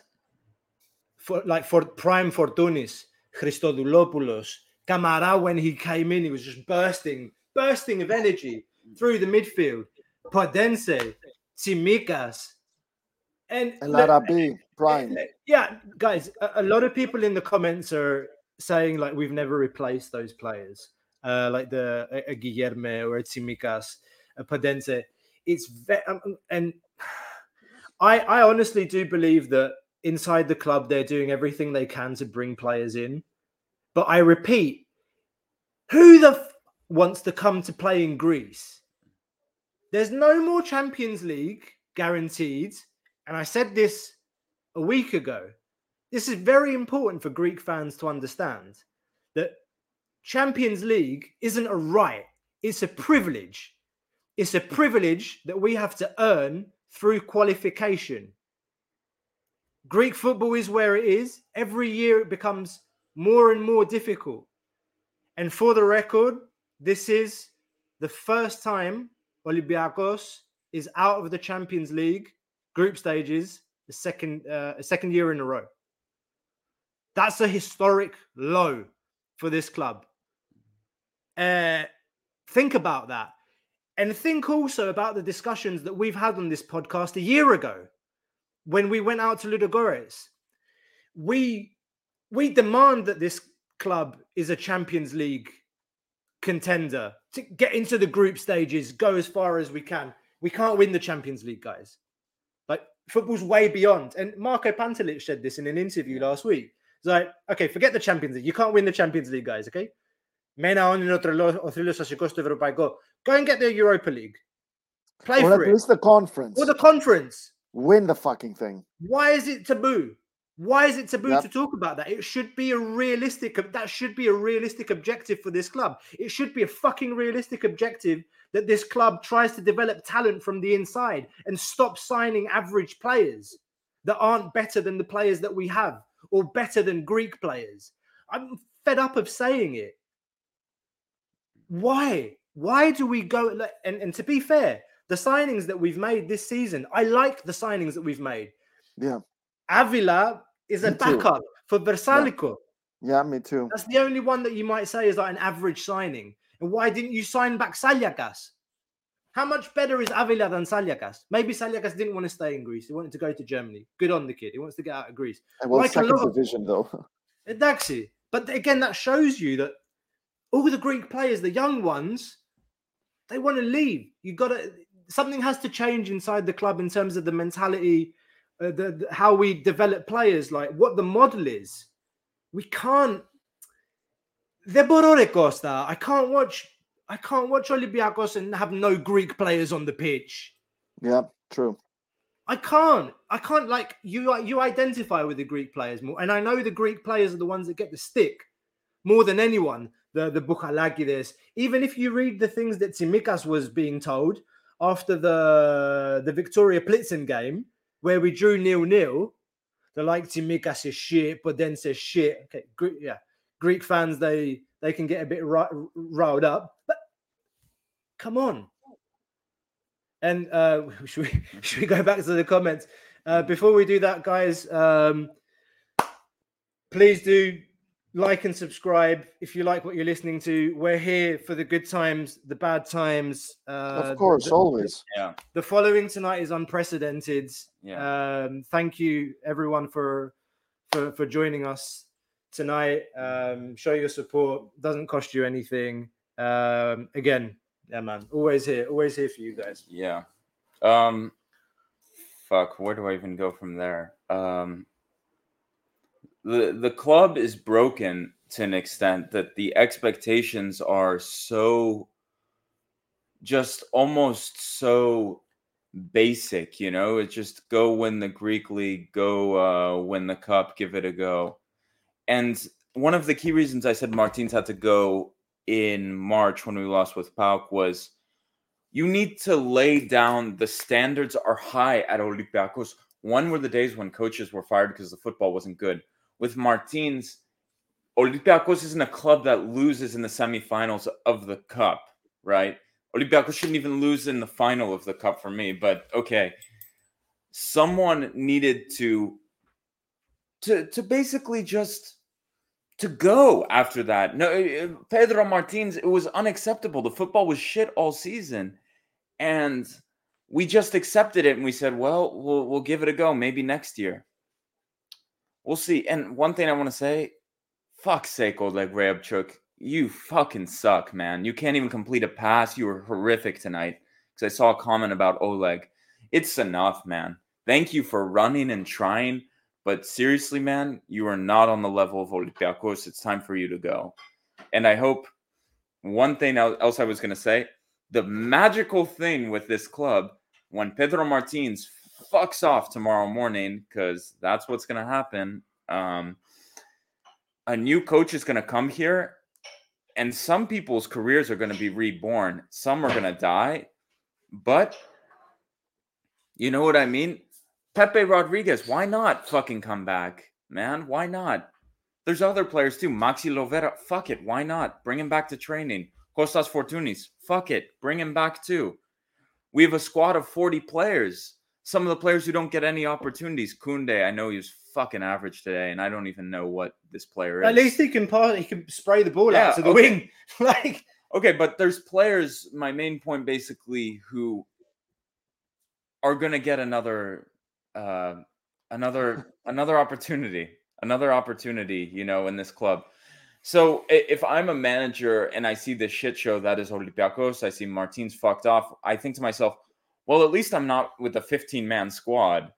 for like for prime Fortounis, Christodoulopoulos, Camara, when he came in, he was just bursting, bursting of energy through the midfield. Podence, Tsimikas, And El look, Arabi, yeah, guys, a, a lot of people in the comments are saying like we've never replaced those players, uh, like the a, a Guilherme or a Tsimikas, a Podence. It's ve- um, um, and I I honestly do believe that inside the club they're doing everything they can to bring players in, but I repeat, who the wants to come to play in Greece? There's no more Champions League guaranteed, and I said this a week ago. This is very important for Greek fans to understand that Champions League isn't a right, it's a privilege. It's a privilege that we have to earn through qualification. Greek football is where it is. Every year it becomes more and more difficult. And for the record, this is the first time Olympiacos is out of the Champions League group stages the second uh, second year in a row. That's a historic low for this club. Uh, think about that. And think also about the discussions that we've had on this podcast a year ago when we went out to Ludogorets. We we demand that this club is a Champions League contender to get into the group stages, go as far as we can. We can't win the Champions League, guys. Like football's way beyond. And Marko Pantelic said this in an interview last week. It's like, okay, forget the Champions League. You can't win the Champions League, guys. Okay. Μένα όνει ο τρελό ο θρύλο σα το ευρωπαϊκό. Go and get the Europa League. Play or for at it. least the conference. Or the conference. Win the fucking thing. Why is it taboo? Why is it taboo Yep. to talk about that? It should be a realistic. That should be a realistic objective for this club. It should be a fucking realistic objective that this club tries to develop talent from the inside and stop signing average players that aren't better than the players that we have or better than Greek players. I'm fed up of saying it. Why? Why do we go? And, and to be fair, the signings that we've made this season, I like the signings that we've made. Yeah. Avila is a Me too. backup for Versalico. Yeah, me too. That's the only one that you might say is like an average signing. And why didn't you sign back Saliakas? How much better is Avila than Saliakas? Maybe Saliakas didn't want to stay in Greece. He wanted to go to Germany. Good on the kid. He wants to get out of Greece. And well, Like a second lot of- division though. Exactly. But again, that shows you that all the Greek players, the young ones, they want to leave. You got to something has to change inside the club in terms of the mentality, uh, the, the- how we develop players, like what the model is. We can't. De Borore Costa. I can't watch. I can't watch Olympiacos and have no Greek players on the pitch. Yeah, true. I can't. I can't like you. You identify with the Greek players more, and I know the Greek players are the ones that get the stick more than anyone. The the Bukhalakides. Even if you read the things that Tsimikas was being told after the the Viktoria Plzen game, where we drew nil nil, they're like Tsimikas is shit, but then says shit. Okay, Greek, yeah, Greek fans they they can get a bit ri- riled up, but come on. And uh, should we should we go back to the comments uh, before we do that, guys? Um, please do like and subscribe if you like what you're listening to. We're here for the good times, the bad times. Uh, Of course, the- always. Yeah. the following tonight is unprecedented. Yeah. Um, thank you everyone for for for joining us tonight. Um, show your support. Doesn't cost you anything. Um, again, yeah, man. Always here. Always here for you guys. Yeah. Um fuck, where do I even go from there? Um the the club is broken to an extent that the expectations are so just almost so basic, you know? It's just go win the Greek league, go uh win the cup, give it a go. And one of the key reasons I said Martins had to go in March when we lost with PAOK was you need to lay down the standards are high at Olympiacos. One were the days when coaches were fired because the football wasn't good. With Martins, Olympiacos isn't a club that loses in the semifinals of the cup, right? Olympiacos shouldn't even lose in the final of the cup for me, but okay. Someone needed to to to basically just to go after that. No, uh, Pedro Martins, it was unacceptable. The football was shit all season, and we just accepted it and we said, well, we'll we'll give it a go. Maybe next year. We'll see. And one thing I want to say, fuck's sake, Oleg Reabciuk, you fucking suck, man. You can't even complete a pass. You were horrific tonight. Because I saw a comment about Oleg. It's enough, man. Thank you for running and trying. But seriously, man, you are not on the level of Olympiacos. It's time for you to go. And I hope one thing else I was going to say the magical thing with this club, when Pedro Martins fucks off tomorrow morning, because that's what's going to happen, um, a new coach is going to come here, and some people's careers are going to be reborn. Some are going to die. But you know what I mean? Pepe Rodriguez, why not fucking come back, man? Why not? There's other players too. Maxi Lovera, fuck it. Why not? Bring him back to training. Costas Fortounis, fuck it. Bring him back too. We have a squad of 40 players. Some of the players who don't get any opportunities. Kunde, I know he was fucking average today, and I don't even know what this player is. At least he can pass, he can spray the ball Yeah, out to the okay. wing. like Okay, but there's players, my main point basically, who are gonna get another uh another another opportunity. Another opportunity, you know, in this club. So if I'm a manager and I see the shit show that is Olympiacos, I see Martins fucked off, I think to myself, well, at least I'm not with a 15 man squad.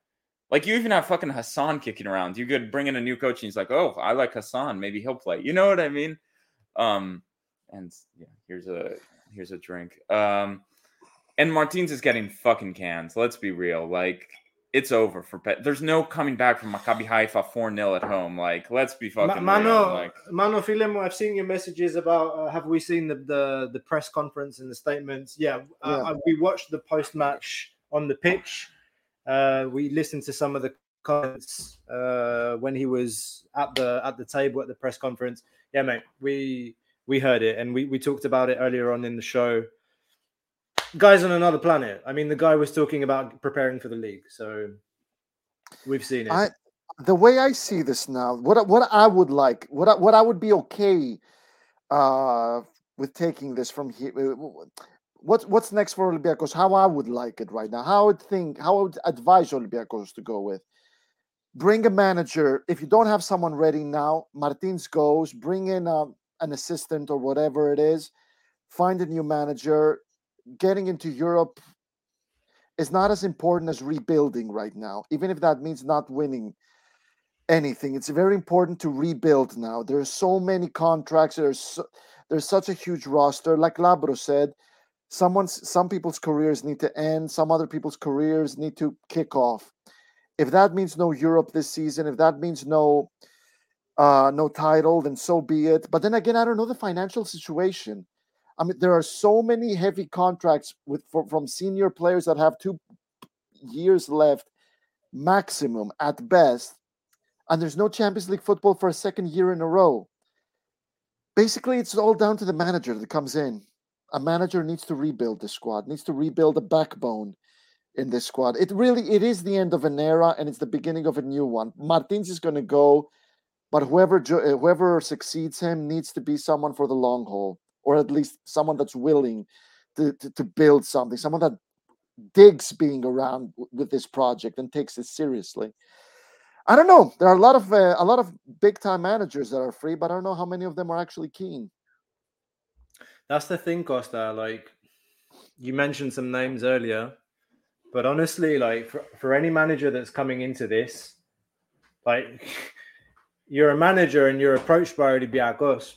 Like you even have fucking Hassan kicking around. You could bring in a new coach and he's like, oh, I like Hassan. Maybe he'll play. You know what I mean? Um, and yeah, here's a here's a drink. Um, and Martins is getting fucking canned. Let's be real. Like it's over for Pet. There's no coming back from Maccabi Haifa 4 0 at home. Like, let's be Ma- fucking Mano. Like, Mano Filemo, I've seen your messages about uh, have we seen the, the the press conference and the statements? Yeah, uh, Yeah. I- we watched the post match on the pitch. Uh, we listened to some of the comments uh, when he was at the at the table at the press conference. Yeah, mate, we we heard it and we we talked about it earlier on in the show. Guys on another planet. I mean, the guy was talking about preparing for the league, so we've seen it. I the way I see this now, what what I would like, what I, what I would be okay uh with taking this from here. What's what's next for Olympiacos? How I would like it right now. How I would think. How I would advise Olympiacos to go with. Bring a manager. If you don't have someone ready now, Martins goes. Bring in um, an assistant or whatever it is. Find a new manager. Getting into Europe is not as important as rebuilding right now, even if that means not winning anything. It's very important to rebuild now. There are so many contracts. There's so, there's such a huge roster. Like Labro said, someone's some people's careers need to end. Some other people's careers need to kick off. If that means no Europe this season, if that means no uh no title, then so be it. But then again, I don't know the financial situation. I mean, there are so many heavy contracts with for, from senior players that have two years left, maximum at best, and there's no Champions League football for a second year in a row. Basically, it's all down to the manager that comes in. A manager needs to rebuild the squad, needs to rebuild a backbone in this squad. It really it is the end of an era and it's the beginning of a new one. Martins is going to go, but whoever whoever succeeds him needs to be someone for the long haul, or at least someone that's willing to to, to build something, someone that digs being around w- with this project and takes it seriously. I don't know. There are a lot of uh, a lot of big time managers that are free, but I don't know how many of them are actually keen. That's the thing, Costa. Like you mentioned some names earlier, but honestly, like for, for any manager that's coming into this, like you're a manager and you're approached by Olympiacos,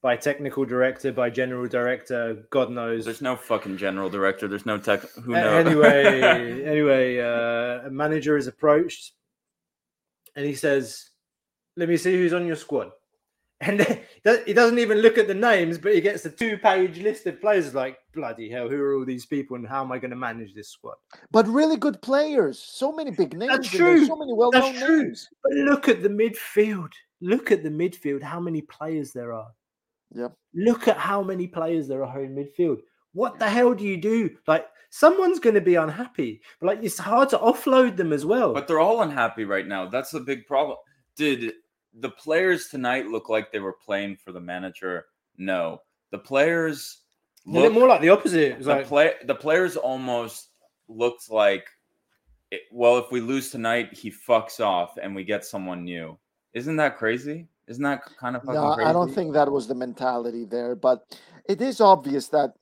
by technical director, by general director, God knows. there's no fucking general director. There's no tech. Who knows? anyway, anyway, uh, a manager is approached, and he says, "Let me see who's on your squad." And he doesn't even look at the names, but he gets a two-page list of players. Like bloody hell, who are all these people, and how am I going to manage this squad? But really good players. So many big names. That's true. So many well-known That's true. names. But look at the midfield. Look at the midfield. How many players there are? Yep. Look at how many players there are in midfield. What the hell do you do? Like someone's going to be unhappy, but like it's hard to offload them as well. But they're all unhappy right now. That's the big problem. Did the players tonight look like they were playing for the manager? No. The players look more like the opposite. The like- play the players almost looked like, it, well, if we lose tonight, he fucks off and we get someone new. Isn't that crazy? Isn't that kind of No, crazy? I don't think that was the mentality there, but it is obvious that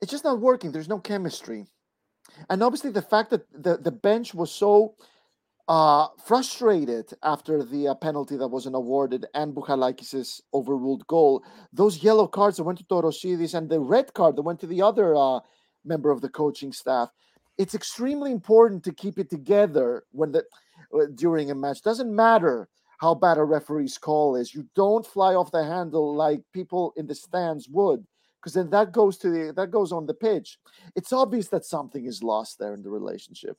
it's just not working. There's no chemistry. And obviously the fact that the, the bench was so uh, frustrated after the uh, penalty that wasn't awarded and Bouchalakis' overruled goal, those yellow cards that went to Torosidis and the red card that went to the other uh, member of the coaching staff, it's extremely important to keep it together when the uh, during a match. Doesn't matter how bad a referee's call is. You don't fly off the handle like people in the stands would, because then that goes to the that goes on the pitch. It's obvious that something is lost there in the relationship.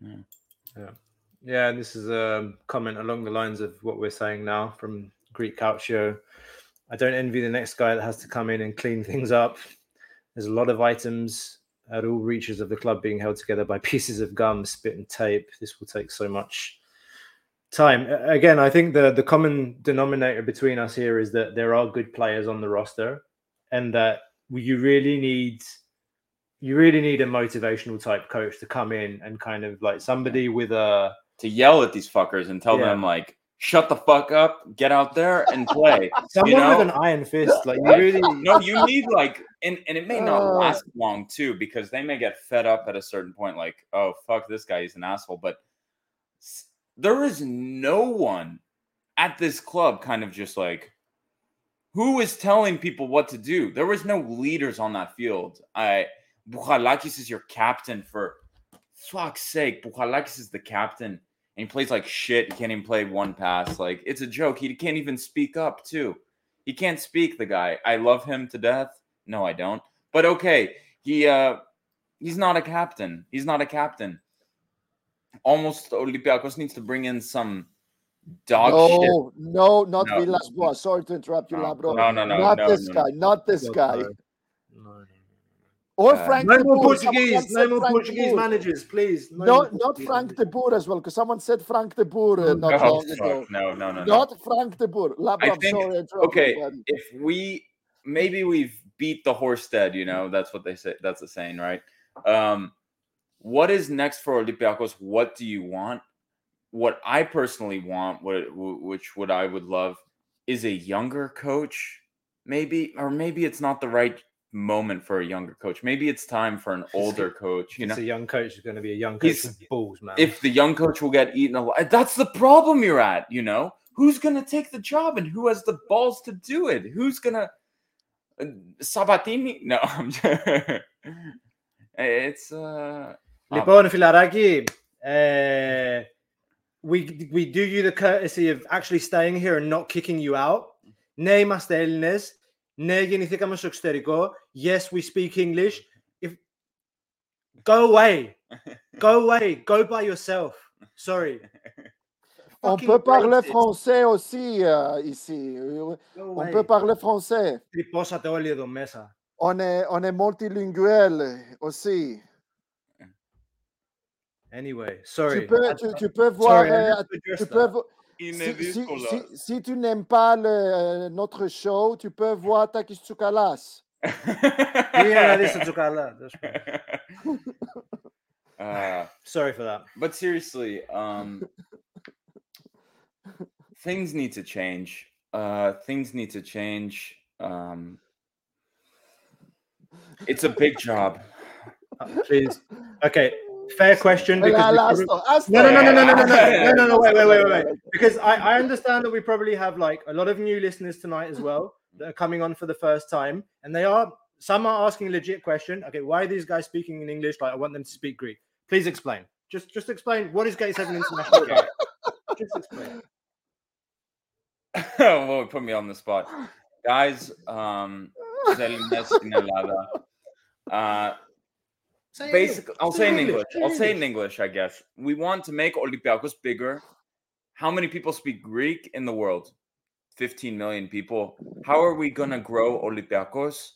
Yeah. Yeah, and this is a comment along the lines of what we're saying now from Greek Calcio. I don't envy the next guy that has to come in and clean things up. There's a lot of items at all reaches of the club being held together by pieces of gum, spit, and tape. This will take so much time. Again, I think the the common denominator between us here is that there are good players on the roster, and that you really need you really need a motivational type coach to come in and kind of like somebody with a to yell at these fuckers and tell Yeah. them like, shut the fuck up, get out there and play. someone you know? with an iron fist. Like you really no, you need like, and, and it may not Uh. last long too, because they may get fed up at a certain point, like, oh fuck, this guy is an asshole. But s- there is no one at this club kind of just like who is telling people what to do. There was no leaders on that field. I Bouchalakis is your captain for fuck's sake. Bouchalakis is the captain. And he plays like shit. He can't even play one pass. Like it's a joke. He can't even speak up, too. He can't speak, the guy. I love him to death. No, I don't. But okay, he uh he's not a captain. He's not a captain. Almost Olympiacos needs to bring in some dog no, shit. no, not No. Villas Boas. Sorry to interrupt you, No, Labro. no, no, no, not no, this no, guy. Not this No, guy. no, no. Or Uh, Frank No de more Portuguese. No more Portuguese Boer. managers, please. No, No, not Frank de. Boer as well, because someone said Frank de Boer uh, not Oh, long ago. fuck. No, no, no, no. Not Frank de Boer. Labro, I I'm think- sorry, I okay, you, if we maybe we've beat the horse dead, you know, that's what they say. That's the saying, right? Um, what is next for Olympiacos? What do you want? What I personally want, what which what I would love, is a younger coach, maybe, or maybe it's not the right moment for a younger coach. Maybe it's time for an older coach. You know, It's a young coach is going to be a young coach with balls, man. if the young coach will get eaten alive, that's the problem you're at. You know, who's gonna take the job and who has the balls to do it? Who's gonna uh, Sabatini? No, I'm just, it's uh. Λοιπόν, φιλαράκι, uh, we, we do you the courtesy of actually staying here and not kicking you out. Ναι, είμαστε Έλληνες. Ναι, γεννηθήκαμε στο εξωτερικό. Yes, we speak English. If... Go away. Go away. Go by yourself. Sorry. On Fucking peut parler racist. français aussi euh, ici. Go On away. peut parler français. Τρυπώσατε όλοι εδώ μέσα. On est, on est multilinguel aussi. Anyway, sorry. Tu peux, tu, tu peux voir, sorry, I euh, have to address tu that. peux, vo- si, si, si, si tu n'aimes pas le- notre show, tu peux voir Takis Tsoukalas. Yeah, this is Tsukala. Uh, Sorry for that. but seriously, um, things need to change. Uh, things need to change. Um, it's a big job. Uh, Please. Okay fair question. Because no, no, no, no, no, no, no, no, no, no, wait, wait, wait, wait. Because I, I understand that we probably have like a lot of new listeners tonight as well that are coming on for the first time, and they are some are asking a legit question. Okay, why are these guys speaking in English? Like, I want them to speak Greek. Please explain. Just, just explain what is Gate Seven International. just explain. Oh, well, put me on the spot, guys. Um, Uh, Say basically, I'll say in English, English. I'll say in English. English, I guess. We want to make Olympiacos bigger. How many people speak Greek in the world? 15 million people. How are we going to grow Olympiacos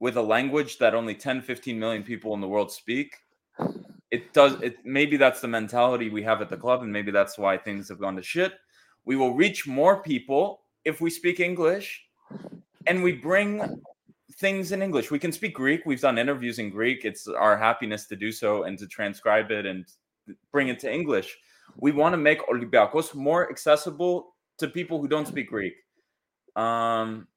with a language that only 10, 15 million people in the world speak? It does it maybe that's the mentality we have at the club and maybe that's why things have gone to shit. We will reach more people if we speak English and we bring things in English. We can speak Greek. We've done interviews in Greek. It's our happiness to do so and to transcribe it and bring it to English. We want to make Olympiacos more accessible to people who don't speak Greek. Um,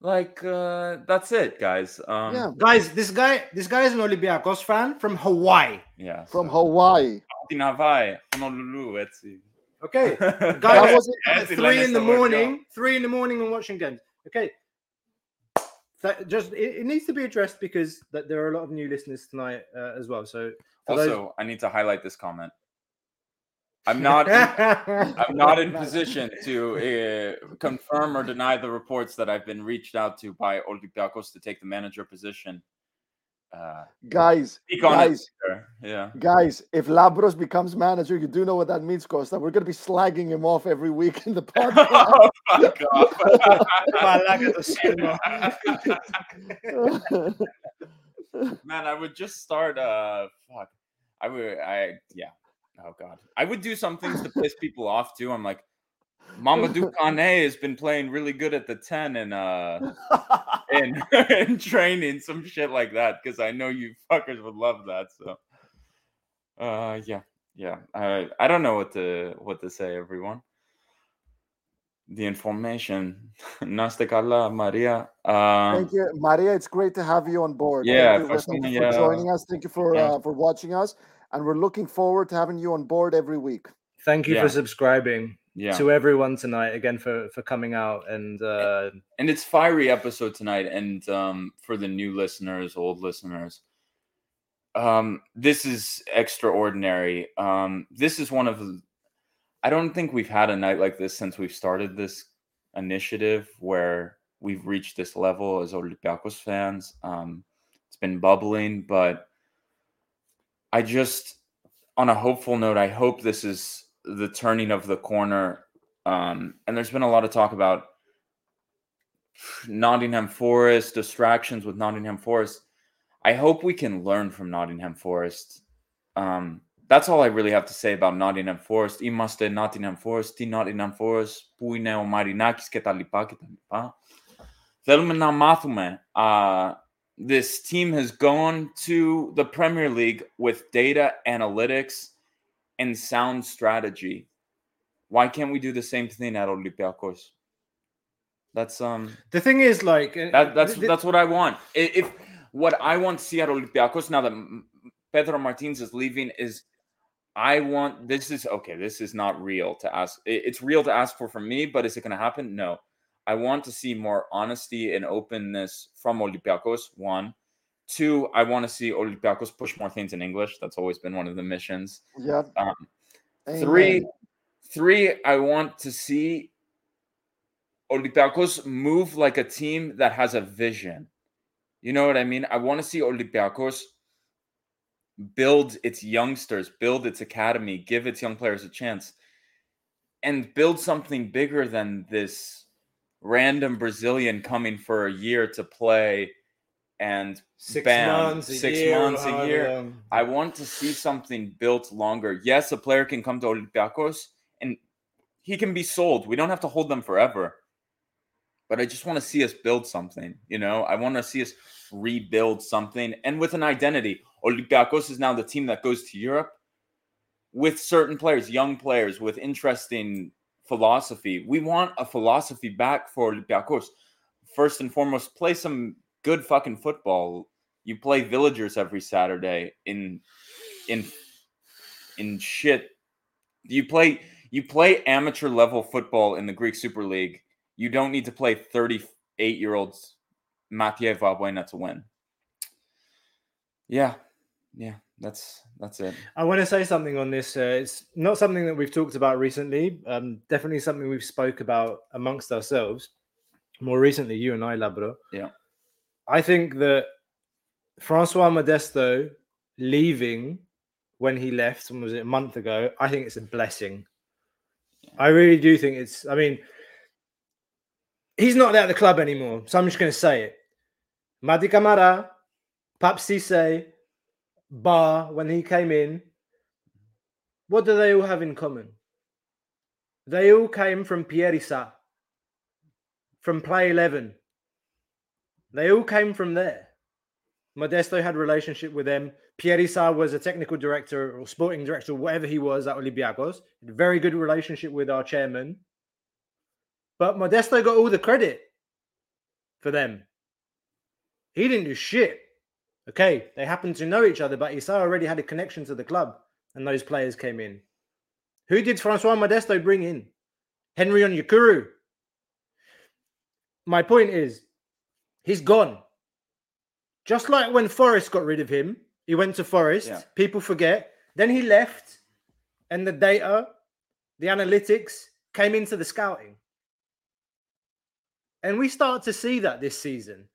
like uh, that's it, guys. Um, Yeah. Guys, this guy, this guy is an Olympiacos fan from Hawaii. yeah. From Hawaii. in Hawaii, Honolulu, Etsy. Okay, That guys, was three in the morning, three in the morning and watching games. Okay, that just it, it needs to be addressed because that there are a lot of new listeners tonight uh, as well. So for those- Also, I need to highlight this comment. I'm not. I'm not in position to uh, confirm or deny the reports that I've been reached out to by Olympiacos to take the manager position. Uh, Guys, guys, Yeah. guys, if Labros becomes manager, you do know what that means, Costa. We're going to be slagging him off every week in the podcast. oh, fuck off. Malaga to Silva. Man, I would just start. Uh, fuck. I would. I yeah. Oh god. I would do some things to piss people off too. I'm like, Mamadou Kane has been playing really good at the ten and uh in in training, some shit like that. Because I know you fuckers would love that. So, uh, yeah, yeah. I I don't know what to what to say, everyone. The information. Naste kala, Maria. Um, Thank you, Maria. It's great to have you on board. Yeah, Thank you, first thank thing, you for joining us. Thank you for Yeah. uh, for watching us, and we're looking forward to having you on board every week. Thank you Yeah. for subscribing Yeah. to everyone tonight again for for coming out and uh, and it's fiery episode tonight and um for the new listeners old listeners um this is extraordinary um this is one of i don't think we've had a night like this since we've started this initiative where we've reached this level as Olympiacos fans um it's been bubbling but i just on a hopeful note i hope this is the turning of the corner um and there's been a lot of talk about Nottingham Forest, distractions with Nottingham Forest. I hope we can learn from Nottingham Forest. Um, that's all I really have to say about Nottingham Forest. Είμαστε Nottingham Forest, τι Nottingham Forest, πού είναι ο Μαρινάκης και τα λοιπά και τα λοιπά. Θέλουμε να μάθουμε. Uh, this team has gone to the Premier League with data analytics and sound strategy. Why can't we do the same thing at Olympiacos? That's um the thing is like uh, that, that's th- th- that's what I want. If what I want to see at Olympiacos now that Pedro Martins is leaving is I want this is okay. This is not real to ask. it- It's real to ask for from me, but is it going to happen? No. I want to see more honesty and openness from Olympiacos. One, two. I want to see Olympiacos push more things in English. That's always been one of the missions. Yeah. Um, Three, three. I want to see Olympiacos move like a team that has a vision. You know what I mean? I want to see Olympiacos build its youngsters, build its academy, give its young players a chance, and build something bigger than this random Brazilian coming for a year to play and Six bam, months, a six year, months, a oh, year. long. I want to see something built longer. Yes, a player can come to Olympiacos and he can be sold. We don't have to hold them forever. But I just want to see us build something. You know, I want to see us rebuild something and with an identity. Olympiacos is now the team that goes to Europe with certain players, young players with interesting philosophy. We want a philosophy back for Olympiacos. First and foremost, play some good fucking football. You play villagers every Saturday in in in shit. You play you play amateur level football in the Greek Super League. You don't need to play 38 year olds Mathieu Valbuena to win. Yeah. Yeah, that's that's it. I want to say something on this. Uh, it's not something that we've talked about recently. Um, definitely something we've spoke about amongst ourselves. More recently, you and I, Labro. Yeah. I think that Francois Modesto leaving when he left, when was it a month ago? I think it's a blessing. I really do think it's. I mean, he's not at the club anymore, so I'm just going to say it. Madi Camara, Pap Cisse, Bar, when he came in, what do they all have in common? They all came from Pierre Issa, from Play 11. They all came from there. Modesto had a relationship with them. Pierre Issa was a technical director or sporting director, whatever he was at Olympiacos. Very good relationship with our chairman. But Modesto got all the credit for them. He didn't do shit. Okay, they happened to know each other, but Issa already had a connection to the club, and those players came in. Who did Francois Modesto bring in? Henry Onyekuru. My point is, he's gone. Just like when Forest got rid of him, he went to Forest. Yeah. People forget. Then he left, and the data, the analytics came into the scouting. And we start to see that this season.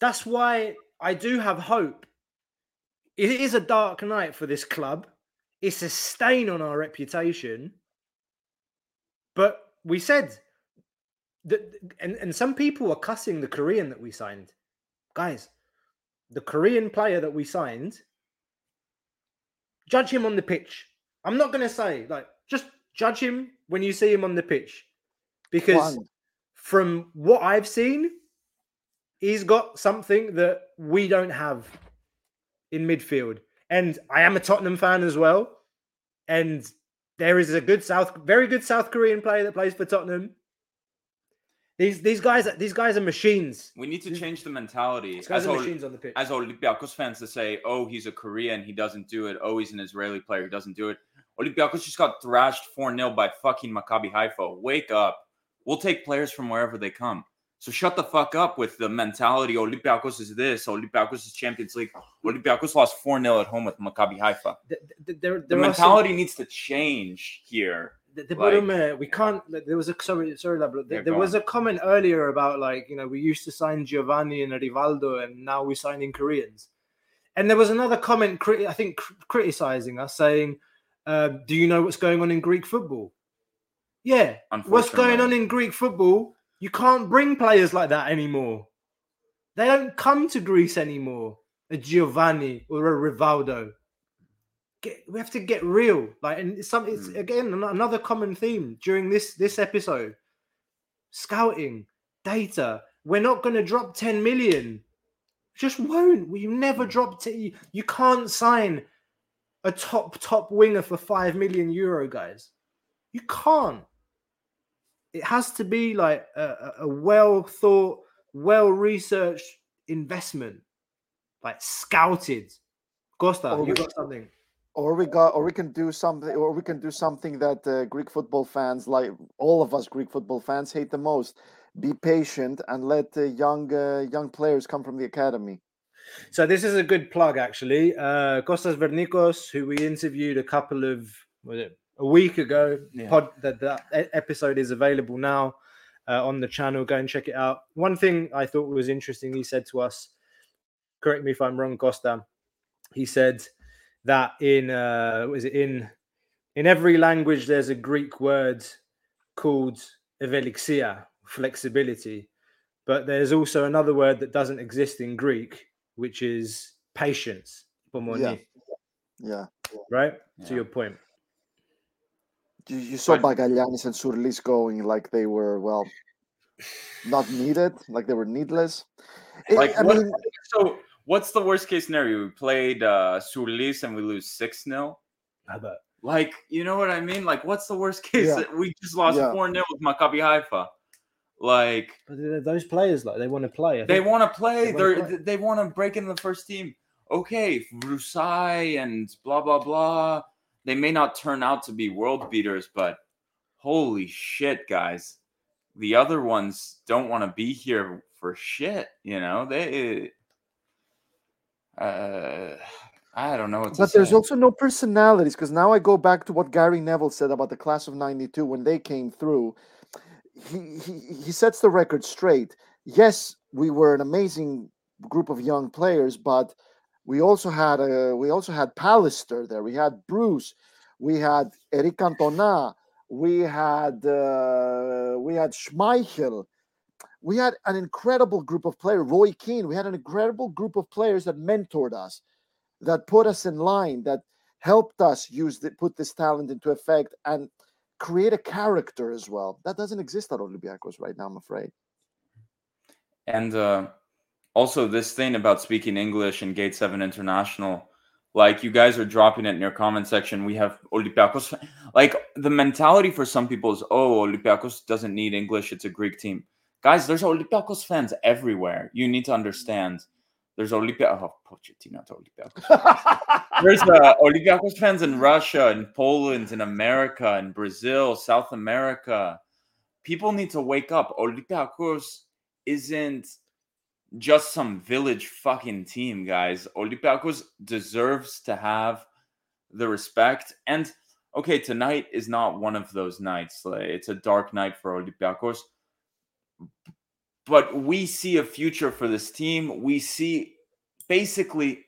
That's why I do have hope. It is a dark night for this club. It's a stain on our reputation. But we said that, and, and some people are cussing the Korean that we signed. Guys, the Korean player that we signed, judge him on the pitch. I'm not going to say, like, just judge him when you see him on the pitch. Because One. from what I've seen, he's got something that we don't have in midfield. And I am a Tottenham fan as well. And there is a good South, very good South Korean player that plays for Tottenham. These these guys these guys are machines. We need to change the mentality These guys as, are Ol- machines on the pitch. as Olympiacos fans to say, "Oh, he's a Korean, he doesn't do it. Oh, he's an Israeli player, he doesn't do it." Olympiacos just got thrashed four 0 by fucking Maccabi Haifa. Wake up! We'll take players from wherever they come. So shut the fuck up with the mentality. Olympiacos is this. Olympiacos is Champions League. Olympiacos lost four 0 at home with Maccabi Haifa. Th- th- there, The are some- mentality needs to change here. The, Like- bottom uh, we can't like, there was a sorry sorry there, there was a comment earlier about like you know we used to sign Giovanni and Rivaldo and now we're signing Koreans. And there was another comment I think cr- criticizing us saying um, do you know what's going on in Greek football? Yeah what's going on in Greek football? You can't bring players like that anymore. They don't come to Greece anymore. A Giovanni or a Rivaldo get, we have to get real. Like, and it's some, it's Mm. again another common theme during this this episode. Scouting data. We're not going to drop ten million. Just won't. We never Mm. drop. T- you can't sign a top top winger for five million euro, guys. You can't. It has to be like a, a- well thought, well researched investment, like scouted. Costa, you got something. Or we got or we can do something or we can do something that uh, greek football fans like all of us greek football fans hate the most be patient and let the young uh, young players come from the academy So this is a good plug, actually. Uh, Kostas Vernikos, who we interviewed a couple of was it a week ago. Yeah. Pod that that episode is available now uh, on the channel. Go and check it out. One thing I thought was interesting, he said to us. Correct me if I'm wrong, Costa. He said that in uh, was it in in every language there's a Greek word called evelixia, flexibility, but there's also another word that doesn't exist in Greek, which is patience. yeah yeah Right? Yeah. To your point. you, you saw But- Bagaglianis and Surlis going like they were well not needed like they were needless It- Like i what, mean so what's the worst case scenario? We played uh Surlis and we lose 6-0. How about Like, you know what I mean? Like, what's the worst case? Yeah. We just lost Yeah. 4 0 with Maccabi Haifa. Like, but those players like they want to play. They want to play. They wanna They're, they want to break into the first team. Okay, Rusai and blah, blah, blah. They may not turn out to be world beaters, but holy shit, guys. The other ones don't want to be here for shit. You know, they. Uh, I don't know what but say. there's also no personalities because now I go back to what Gary Neville said about the class of '92 when they came through. He, he he sets the record straight. Yes, we were an amazing group of young players, but we also had a we also had Pallister there. We had Bruce. We had Eric Cantona. We had uh, we had Schmeichel. We had an incredible group of players. Roy Keane. We had an incredible group of players that mentored us that put us in line, that helped us use the, put this talent into effect and create a character as well. That doesn't exist at Olympiacos right now, I'm afraid. And uh, also this thing about speaking English and Gate Seven International. Like you guys are dropping it in your comment section. We have Olympiacos. Like the mentality for some people is, oh, Olympiacos doesn't need English. It's a Greek team. Guys, there's Olympiacos fans everywhere. You need to understand. There's Olympia. Oh, Pochettino to Olympiacos. There's uh, Olympiacos fans in Russia, in Poland, in America, in Brazil, South America. People need to wake up. Olympiacos isn't just some village fucking team, guys. Olympiacos deserves to have the respect. And okay, tonight is not one of those nights. Like, it's a dark night for Olympiacos but we see a future for this team. We see basically,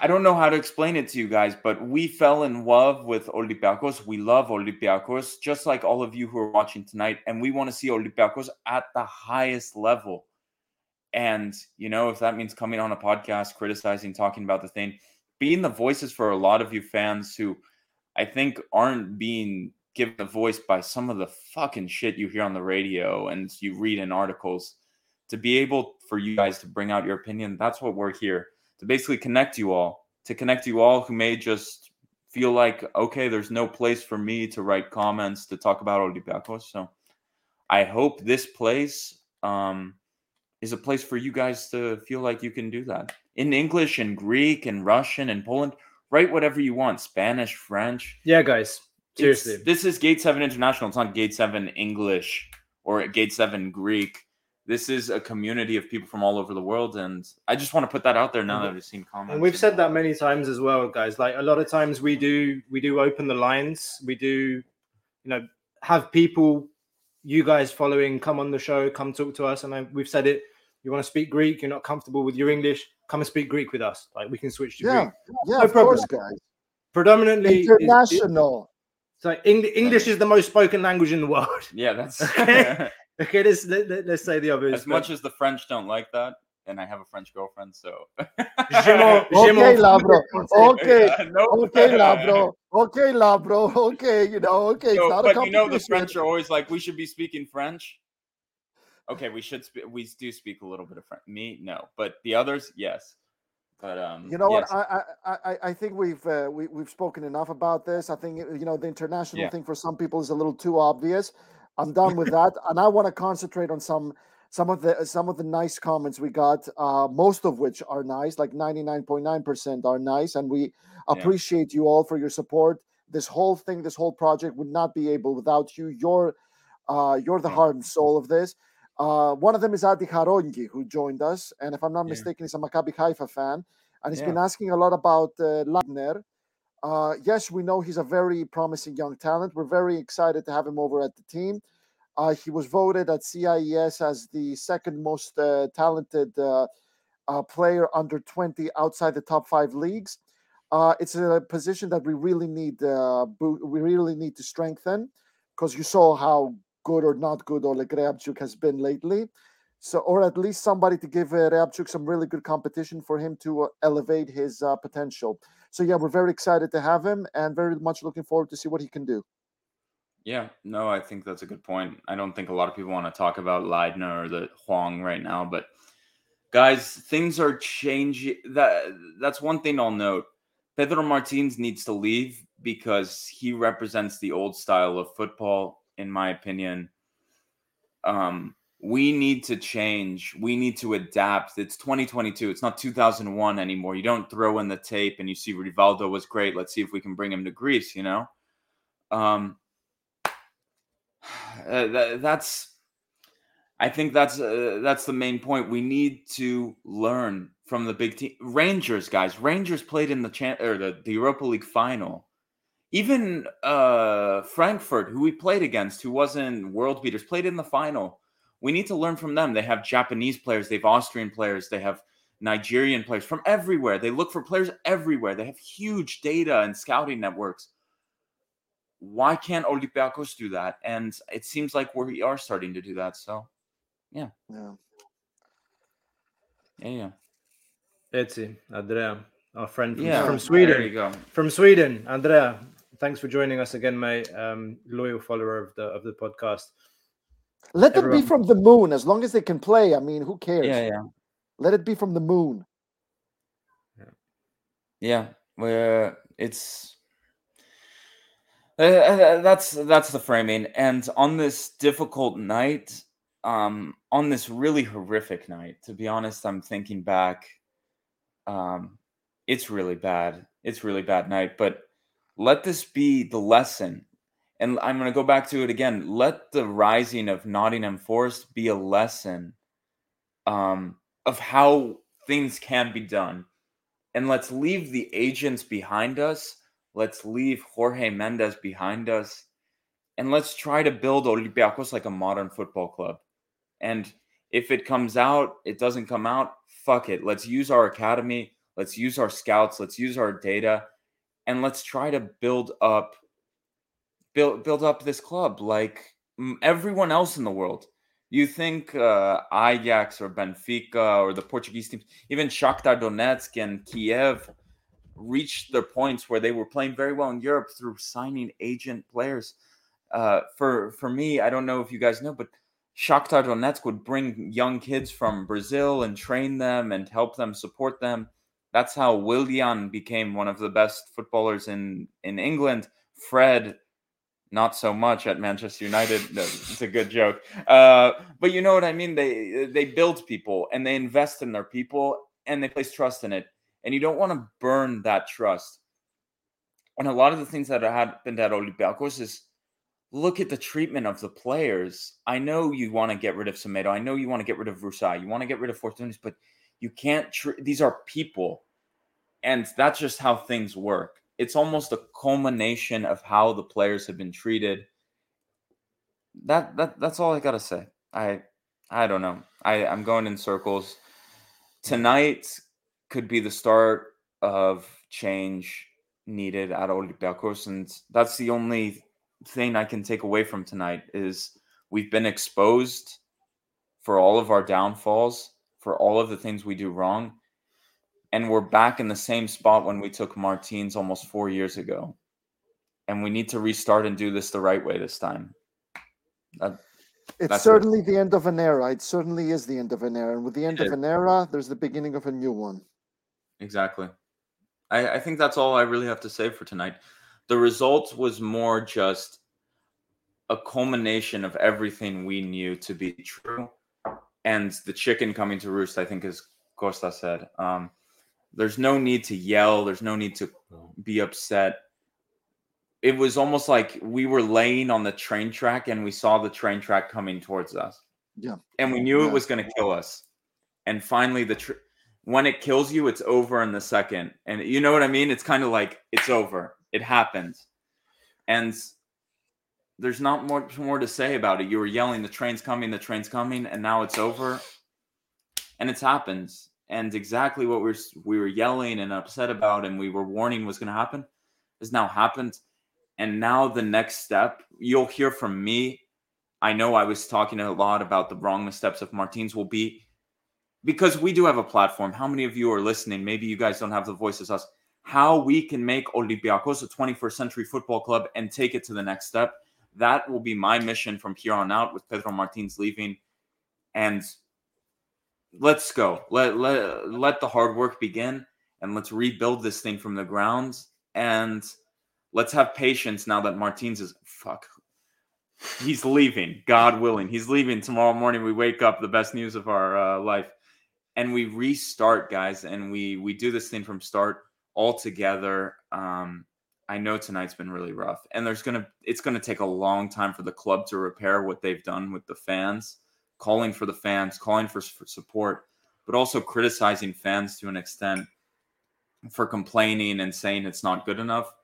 I don't know how to explain it to you guys, but we fell in love with Olympiacos. We love Olympiacos, just like all of you who are watching tonight. And we want to see Olympiacos at the highest level. And, you know, if that means coming on a podcast, criticizing, talking about the thing, being the voices for a lot of you fans who I think aren't being given a voice by some of the fucking shit you hear on the radio and you read in articles to be able for you guys to bring out your opinion that's what we're here to basically connect you all to connect you all who may just feel like okay there's no place for me to write comments to talk about Olympiacos. So I hope this place um, is a place for you guys to feel like you can do that. In English and Greek and Russian and Poland write whatever you want Spanish French. Yeah guys Seriously. It's, this is Gate 7 International. It's not Gate 7 English or Gate 7 Greek. This is a community of people from all over the world. And I just want to put that out there now that I've seen comments. And we've said that many times as well, guys. Like a lot of times we do we do open the lines. We do, you know, have people, you guys following, come on the show, come talk to us. And I, we've said it. You want to speak Greek, you're not comfortable with your English, come and speak Greek with us. Like we can switch to yeah, Greek. Yeah, no of problem. course, guys. Predominantly international. So English is the most spoken language in the world. Yeah, that's okay. okay, let's let, us let us say the others. As much as the French don't like that, and I have a French girlfriend, so. okay, Labro. Okay, no, okay, Labro. Okay, Labro. Okay, you know, okay. So, but you know, the French are always like, we should be speaking French. Okay, we should. Spe- we do speak a little bit of French. Me, no, but the others, yes. But um, you know yes. what? I, I I think we've uh, we we've spoken enough about this. I think you know the international yeah. thing for some people is a little too obvious. I'm done with that, and I want to concentrate on some some of the some of the nice comments we got. Uh, most of which are nice, like 99.9 percent are nice, and we appreciate yeah. you all for your support. This whole thing, this whole project would not be able without you. You're uh, you're the yeah. heart and soul of this. Uh, one of them is Adi Harongi, who joined us, and if I'm not yeah. mistaken, he's a Maccabi Haifa fan, and he's yeah. been asking a lot about uh, Leidner. Uh, yes, we know he's a very promising young talent. We're very excited to have him over at the team. Uh, he was voted at CIES as the second most uh, talented uh, uh, player under 20 outside the top five leagues. Uh, it's a position that we really need. Uh, we really need to strengthen because you saw how good or not good Oleg Reabciuk has been lately. So, or at least somebody to give uh, Reabciuk some really good competition for him to uh, elevate his uh, potential. So, yeah, we're very excited to have him and very much looking forward to see what he can do. Yeah, no, I think that's a good point. I don't think a lot of people want to talk about Leidner or the Hwang right now, but guys, things are changing. That that's one thing I'll note. Pedro Martins needs to leave because he represents the old style of football in my opinion. Um, we need to change. We need to adapt. It's 2022. It's not 2001 anymore. You don't throw in the tape and you see Rivaldo was great. Let's see if we can bring him to Greece. You know, um, uh, that, that's. I think that's uh, that's the main point. We need to learn from the big team. Rangers, guys. Rangers played in the cha- or the, the Europa League final even uh, Frankfurt, who we played against, who wasn't world beaters, played in the final. We need to learn from them. They have Japanese players, they have Austrian players, they have Nigerian players from everywhere. They look for players everywhere. They have huge data and scouting networks. Why can't Olympiacos do that? And it seems like we are starting to do that. So, yeah. Yeah. Yeah, yeah. Etsy, Andrea, our friend from, yeah, from Sweden. There you go. From Sweden, Andrea, thanks for joining us again, mate. Um, loyal follower of the of the podcast. Let them Everyone- be from the moon as long as they can play. I mean, who cares? Yeah, yeah. Let it be from the moon. Yeah, where it's uh, uh, that's that's the framing, and on this difficult night, um, on this really horrific night, to be honest, I'm thinking back. Um, it's really bad. It's really bad night, but let this be the lesson. And I'm going to go back to it again. Let the rising of Nottingham Forest be a lesson um, of how things can be done and let's leave the agents behind us. Let's leave Jorge Mendes behind us. And let's try to build Olympiacos like a modern football club. And if it comes out, it doesn't come out, fuck it. Let's use our academy. Let's use our scouts. Let's use our data. And let's try to build up build build up this club like mm, everyone else in the world. You think uh, Ajax or Benfica or the Portuguese teams, even Shakhtar Donetsk and Kiev, reached their points where they were playing very well in Europe through signing agent players. Uh, for for me, I don't know if you guys know, but Shakhtar Donetsk would bring young kids from Brazil and train them and help them support them. That's how Willian became one of the best footballers in in England. Fred not so much at Manchester United. It's a good joke, uh, but you know what I mean. They they build people and they invest in their people and they place trust in it. And you don't want to burn that trust. And a lot of the things that happened at Olympiacos is look at the treatment of the players. I know you want to get rid of Semedo. I know you want to get rid of Rusai. You want to get rid of Fortounis, but you can't. Tr- these are people, and that's just how things work it's almost a culmination of how the players have been treated. That that that's all I gotta say. I I don't know. I I'm going in circles. Tonight could be the start of change needed at Olympiacos, and that's the only thing I can take away from tonight is we've been exposed for all of our downfalls, for all of the things we do wrong, and we're back in the same spot when we took Martins almost four years ago. And we need to restart and do this the right way this time. That, It's that's it. certainly the end of an era. It certainly is the end of an era. And with the end It of is. an era, there's the beginning of a new one. Exactly. I, I think that's all I really have to say for tonight. The result was more just a culmination of everything we knew to be true. And the chicken coming to roost, I think, as Costa said. Um, there's no need to yell, there's no need to be upset. It was almost like we were laying on the train track and we saw the train track coming towards us Yeah. and we knew Yeah. it was going to kill us. And finally, the tr- when it kills you, it's over in the second. And you know what I mean? It's kind of like it's over. It happened, and there's not much more to say about it. You were yelling, "The train's coming! The train's coming!" And now it's over, and it's happened. And exactly what we were we were yelling and upset about, and we were warning was going to happen, has now happened. And now the next step, you'll hear from me I know I was talking a lot about the wrong missteps of Martins will be because we do have a platform. How many of you are listening? Maybe you guys don't have the voice as us. How we can make Olympiacos a 21st century football club and take it to the next step. That will be my mission from here on out with Pedro Martins leaving. And let's go. Let let let the hard work begin and let's rebuild this thing from the ground. And let's have patience now that Martins is fuck he's leaving god willing he's leaving tomorrow morning we wake up the best news of our uh, life and we restart guys and we we do this thing from start all together um i know tonight's been really rough and there's gonna it's gonna take a long time for the club to repair what they've done with the fans calling for the fans calling for, for support but also criticizing fans to an extent for complaining and saying it's not good enough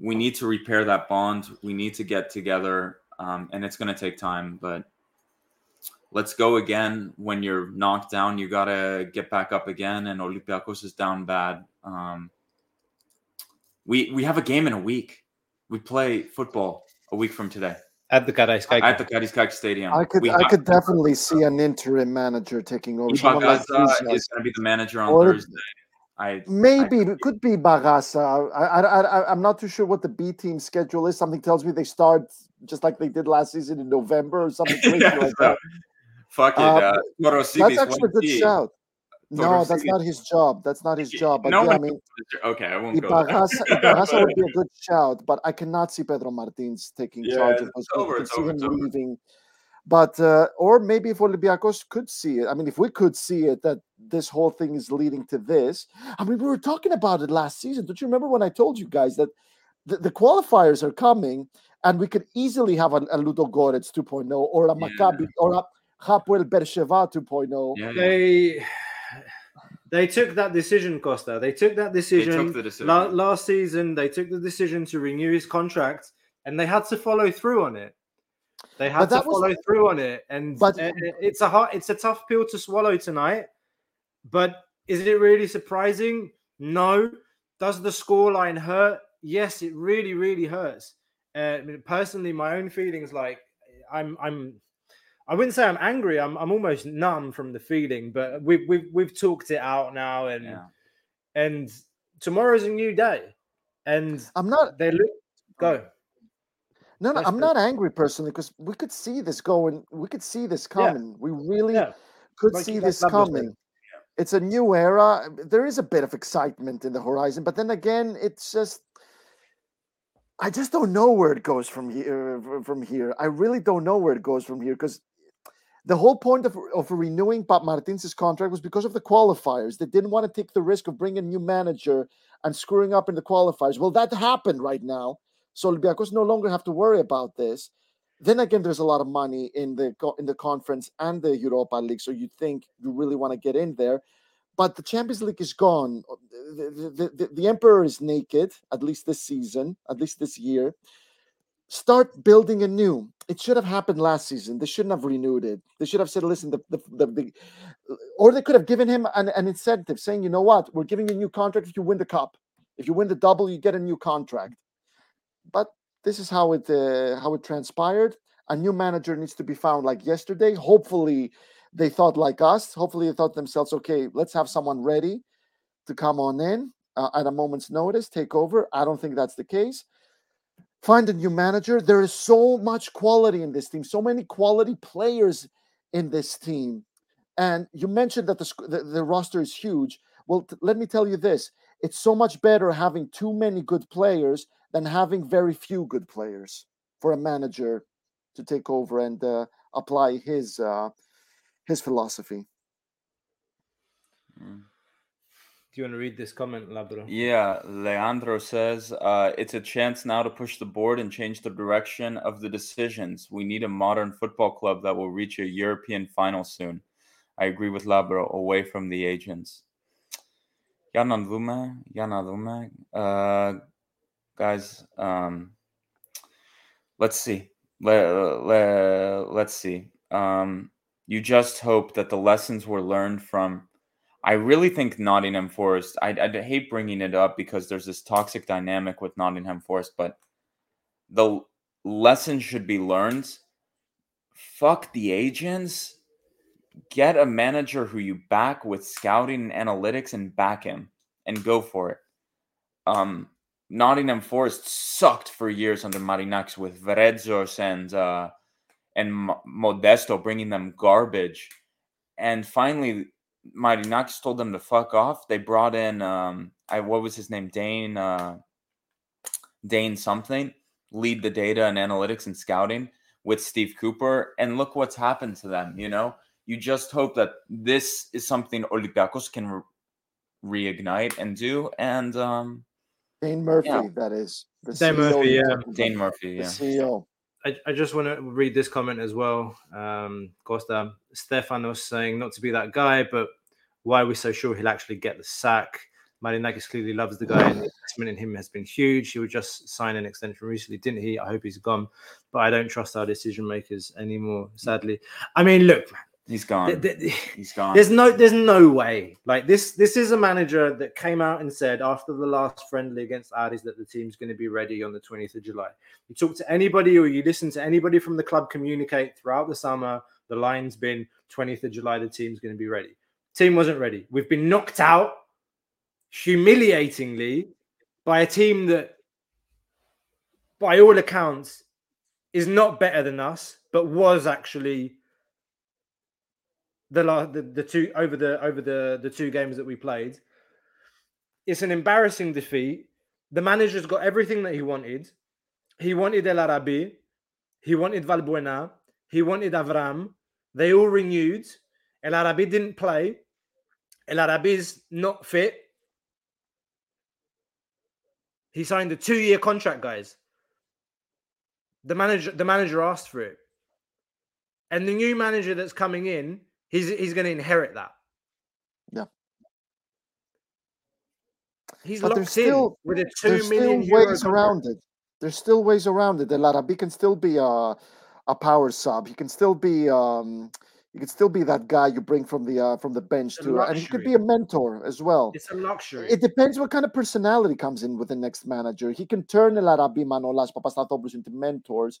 we need to repair that bond. We need to get together, um, and it's to take time. But let's go again. When you're knocked down, you got to get back up again. And Olympiacos is down bad. Um, we we have a game in a week. We play football a week from today At the Karaiskaki. at the Karaiskaki Stadium. I could we I could definitely see an interim manager taking over. Someone like is going to be the manager on Or- Thursday. I Maybe it could be Bagasa. I, I, I, I'm not too sure what the B team schedule is. Something tells me they start just like they did last season in November or something crazy like that. Fuck it. Uh, Uh, That's actually a good 1T. shout. Toro No, that's not his job. That's not his job. But No yeah, I mean, Okay, I won't go there. Ibagaza, Ibagaza would be a good shout, but I cannot see Pedro Martins taking Yeah, charge of it's those. I over, it's see over, him it's over. leaving. But uh, or maybe if Olympiacos could see it. I mean, if we could see it, that this whole thing is leading to this. I mean, we were talking about it last season. Don't you remember when I told you guys that the, the qualifiers are coming, and we could easily have a, a Ludogorets 2.0 or a Maccabi or a Hapoel Beersheva 2.0. Yeah, yeah. They they took that decision, Costa. They took that decision, the decision. la- last season. They took the decision to renew his contract, and they had to follow through on it. They had to that was- follow through on it, and But- uh, it's a hard, it's a tough pill to swallow tonight. But is it really surprising? No. Does the scoreline hurt? Yes, it really, really hurts. Uh, I mean, personally, my own feelings, like I'm, I'm, I wouldn't say I'm angry. I'm, I'm almost numb from the feeling. But we've, we've, we've talked it out now, and Yeah. and tomorrow's a new day, and I'm not they look go. Oh. No, no, That's I'm the- not angry personally because we could see this going. We could see this coming. We really Yeah. could Like- see this Pablo said. coming. It's a new era. There is a bit of excitement in the horizon, but then again, it's just. I just don't know where it goes from here. Uh, from here, I really don't know where it goes from here because the whole point of, of renewing Pat Martins' contract was because of the qualifiers. They didn't want to take the risk of bringing a new manager and screwing up in the qualifiers. Well, that happened right now. So Olympiacos no longer have to worry about this. Then again, there's a lot of money in the in the conference and the Europa League, so you think you really want to get in there. But the Champions League is gone. The, the, the, the emperor is naked, at least this season, at least this year. Start building anew. It should have happened last season. They shouldn't have renewed it. They should have said, listen, the, the, the, the or they could have given him an, an incentive saying, you know what, we're giving you a new contract if you win the cup. If you win the double, you get a new contract. But this is how it uh, how it transpired. A new manager needs to be found like yesterday. Hopefully, they thought like us. Hopefully, they thought themselves, okay, let's have someone ready to come on in uh, at a moment's notice, take over. I don't think that's the case. Find a new manager. There is so much quality in this team, so many quality players in this team. And you mentioned that the, the, the roster is huge. Well, t- let me tell you this it's so much better having too many good players than having very few good players for a manager to take over and uh, apply his uh, his philosophy. Do you want to read this comment, Labro? Yeah, Leandro says uh, it's a chance now to push the board and change the direction of the decisions. We need a modern football club that will reach a European final soon. I agree with Labro, away from the agents. Για να δούμε, για να δούμε. Uh, guys, um, let's see. Let, let, let's see. Um, you just hope that the lessons were learned from I really think Nottingham Forest. I I hate bringing it up because there's this toxic dynamic with Nottingham Forest, but the lesson should be learned. Fuck the agents. Get a manager who you back with scouting and analytics and back him and go for it. Um, Nottingham Forest sucked for years under Marinakis with Veredzos and uh, and Mo- Modesto bringing them garbage, and finally Marinakis told them to fuck off. They brought in um I what was his name? Dane uh Dane something, lead the data and analytics and scouting with Steve Cooper. And look what's happened to them, you know? You just hope that this is something Olympiacos can re- reignite and do. And um Dane Murphy, Yeah. that is. The Dane CEO Murphy, you're yeah. Dane Murphy, The yeah. CEO. I, I just want to read this comment as well. Um, Costa Stefanos saying not to be that guy, but why are we so sure he'll actually get the sack? Marinakis clearly loves the guy, and the investment in him has been huge. He would just sign an extension recently, didn't he? I hope he's gone, but I don't trust our decision makers anymore. Sadly, I mean, look, He's gone. th- th- He's gone. there's no there's no way like this this is a manager that came out and said after the last friendly against Addis that the team's going to be ready on the 20th of July. You talk to anybody or you listen to anybody from the club communicate throughout the summer, the line's been 20th of July, the team's going to be ready. Team wasn't ready. We've been knocked out humiliatingly by a team that by all accounts is not better than us, but was actually the the, the two over the over the the two games that we played. It's an embarrassing defeat. The manager's got everything that he wanted. He wanted El Arabi, he wanted Valbuena, he wanted Avram. They all renewed. El Arabi didn't play. El Arabi's not fit. He signed a two-year contract, guys. The manager, the manager asked for it, and the new manager that's coming in, he's he's going to inherit that. Yeah. He's but locked still in with a two there's million still ways around it. There's still ways around it. The Larabi can still be a a power sub. He can still be um he can still be that guy you bring from the uh, from the bench It's to, and he could be a mentor as well. It's a luxury. It depends what kind of personality comes in with the next manager. He can turn El Arabi, Manolas, Papastathopoulos into mentors.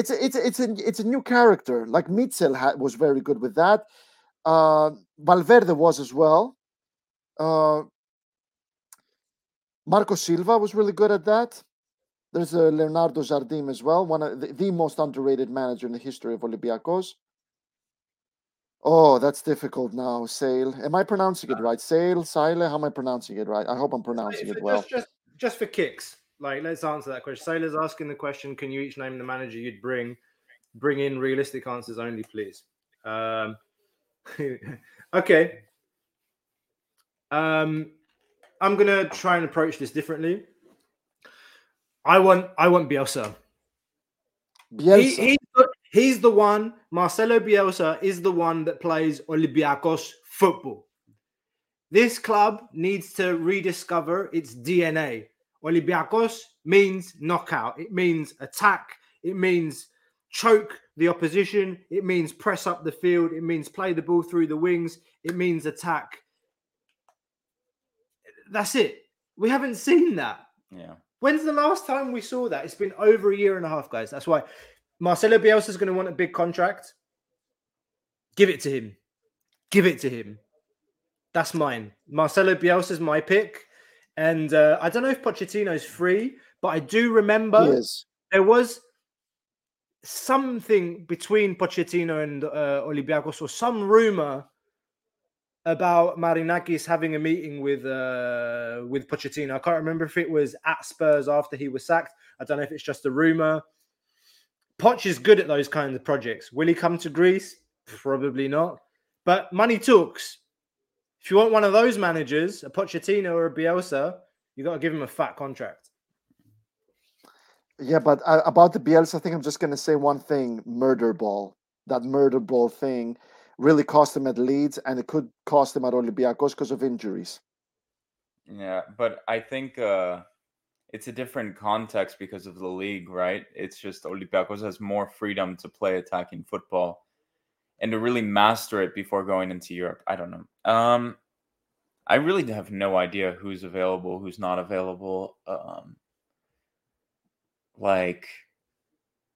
It's a, it's a, it's a it's a new character. Like Michel ha- was very good with that. Uh, Valverde was as well. Uh, Marco Silva was really good at that. There's a Leonardo Jardim as well, one of the, the most underrated manager in the history of Olympiacos. Oh, that's difficult now. Sale. Am I pronouncing it right? Sale, Sile. How am I pronouncing it right? I hope I'm pronouncing it well. Just, just, just for kicks, like let's answer that question. Sailor's asking the question: Can you each name the manager you'd bring? Bring in realistic answers only, please. Um, okay. Um, I'm gonna try and approach this differently. I want, I want Bielsa. He, he's, the, he's the one. Marcelo Bielsa is the one that plays Olympiacos football. This club needs to rediscover its DNA. Olympiacos means knockout. It means attack. It means choke the opposition. It means press up the field. It means play the ball through the wings. It means attack. That's it. We haven't seen that. Yeah. When's the last time we saw that? It's been over a year and a half, guys. That's why Marcelo Bielsa is going to want a big contract. Give it to him. Give it to him. That's mine. Marcelo Bielsa is my pick. And uh, I don't know if Pochettino's free, but I do remember there was something between Pochettino and uh, Olympiacos or some rumor about Marinakis having a meeting with uh, with Pochettino. I can't remember if it was at Spurs after he was sacked. I don't know if it's just a rumor. Poch is good at those kinds of projects. Will he come to Greece? Probably not. But money talks. If you want one of those managers, a Pochettino or a Bielsa, you got to give him a fat contract. Yeah, but uh, about the Bielsa, I think I'm just going to say one thing: murder ball. That murder ball thing really cost him at Leeds, and it could cost him at Olympiacos because of injuries. Yeah, but I think uh, it's a different context because of the league, right? It's just Olympiacos has more freedom to play attacking football and to really master it before going into Europe. I don't know. Um, I really have no idea who's available, who's not available. Um, like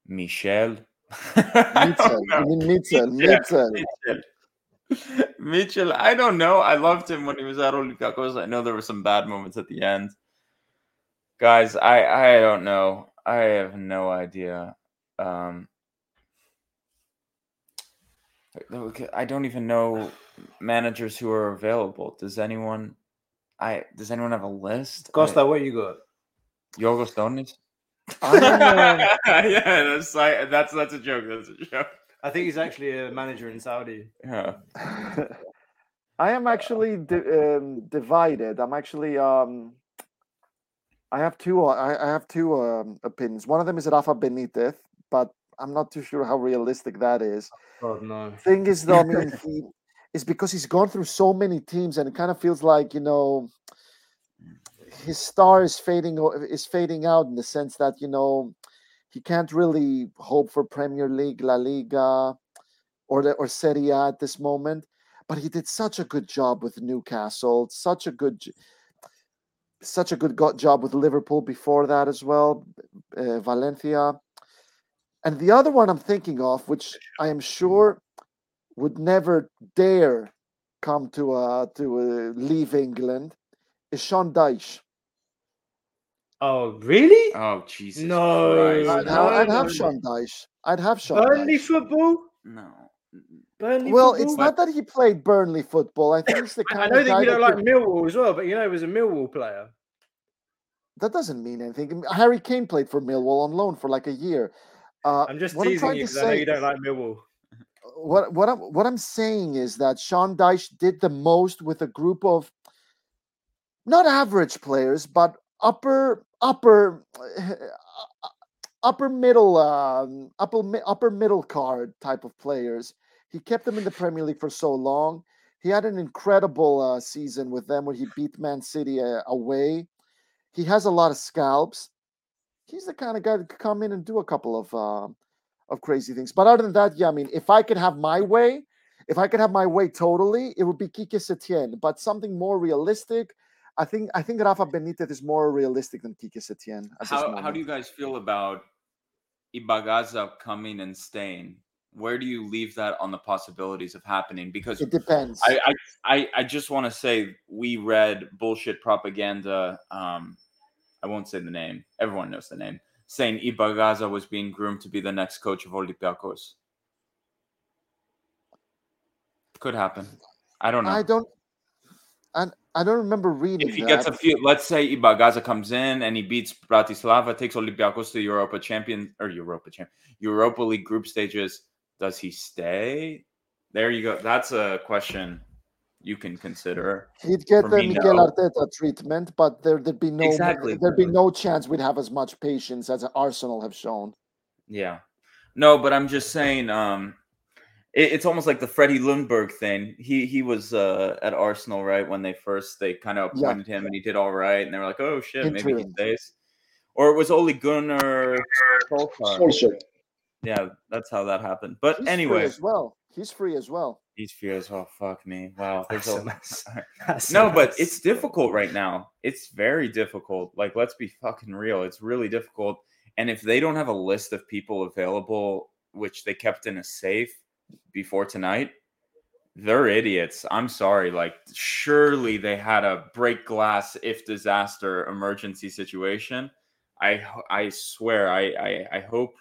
Michel. Mitchell, don't know. I Mitchell, Mitchell, Mitchell. I don't know. I loved him when he was at Olympiacos. I know there were some bad moments at the end. Guys, I I don't know. I have no idea. Um I don't even know managers who are available. Does anyone I does anyone have a list? Costa, what you got? Yorgos Donis? I am, yeah, that's like that's that's a joke. That's a joke. I think he's actually a manager in Saudi. Yeah. I am actually di- um, divided. I'm actually um, I have two. uh, I, I have two um, opinions. One of them is Rafa Benitez, but I'm not too sure how realistic that is. Oh no. Thing is, though, I mean, he is because he's gone through so many teams, and it kind of feels like you know his star is fading is fading out in the sense that you know he can't really hope for Premier League, La Liga, or the, or Serie A at this moment. But he did such a good job with Newcastle, such a good, such a good go- job with Liverpool before that as well, uh, Valencia. And the other one I'm thinking of, which I am sure would never dare come to uh, to uh, leave England, is Sean Dyche. Oh, really? Oh Jesus No. Christ! I'd, no, have, I'd no, have no. Sean Dyche. I'd have Sean. Burnley Dyche. football. No. Burnley Well, football? it's not that he played Burnley football. I think he's the I- kind I know of that guy you don't like Millwall as well, but you know, he was a Millwall player. that doesn't mean anything. Harry Kane played for Millwall on loan for like a year. Uh, I'm just teasing you because I know you don't like Millwall. what what I'm what I'm saying is that Sean Dyche did the most with a group of not average players, but upper upper upper middle um, upper upper middle card type of players. He kept them in the Premier League for so long. He had an incredible uh, season with them where he beat Man City uh, away. He has a lot of scalps. He's the kind of guy that could come in and do a couple of uh, of crazy things. But other than that, yeah, I mean, if I could have my way, if I could have my way totally, it would be Kike Setien. But something more realistic, I think I think Rafa Benitez is more realistic than Kike Setien. How how do you guys feel about Ibagaza coming and staying? Where do you leave that on the possibilities of happening? Because It depends. I I I, I just want to say we read bullshit propaganda. Um, I won't say the name. Everyone knows the name. Saying Ibagaza was being groomed to be the next coach of Olympiacos. Could happen. I don't know. I don't. I, I don't remember reading if he that. gets a few, let's say Ibagaza comes in and he beats Bratislava, takes Olympiacos to Europa champion or Europa champion, Europa League group stages. Does he stay? There you go. That's a question you can consider. He'd get the Mikel no. Arteta treatment, but there, there'd be no Exactly. there'd be no chance we'd have as much patience as Arsenal have shown. Yeah. No, but I'm just saying, um, it, it's almost like the Freddie Ljungberg thing. He he was uh, at Arsenal right when they first they kind of Yeah. appointed him and he did all right, and they were like, oh shit, maybe he stays. Or it was Ole Gunnar Solskjaer. Yeah, that's how that happened. But He's anyway, as well. He's free as well. He's fierce. Oh fuck me! Wow, there's a no, but it's difficult right now. It's very difficult. Like, let's be fucking real. It's really difficult. And if they don't have a list of people available, which they kept in a safe before tonight, they're idiots. I'm sorry. Like, surely they had a break glass if disaster emergency situation. I I swear. I I, I hope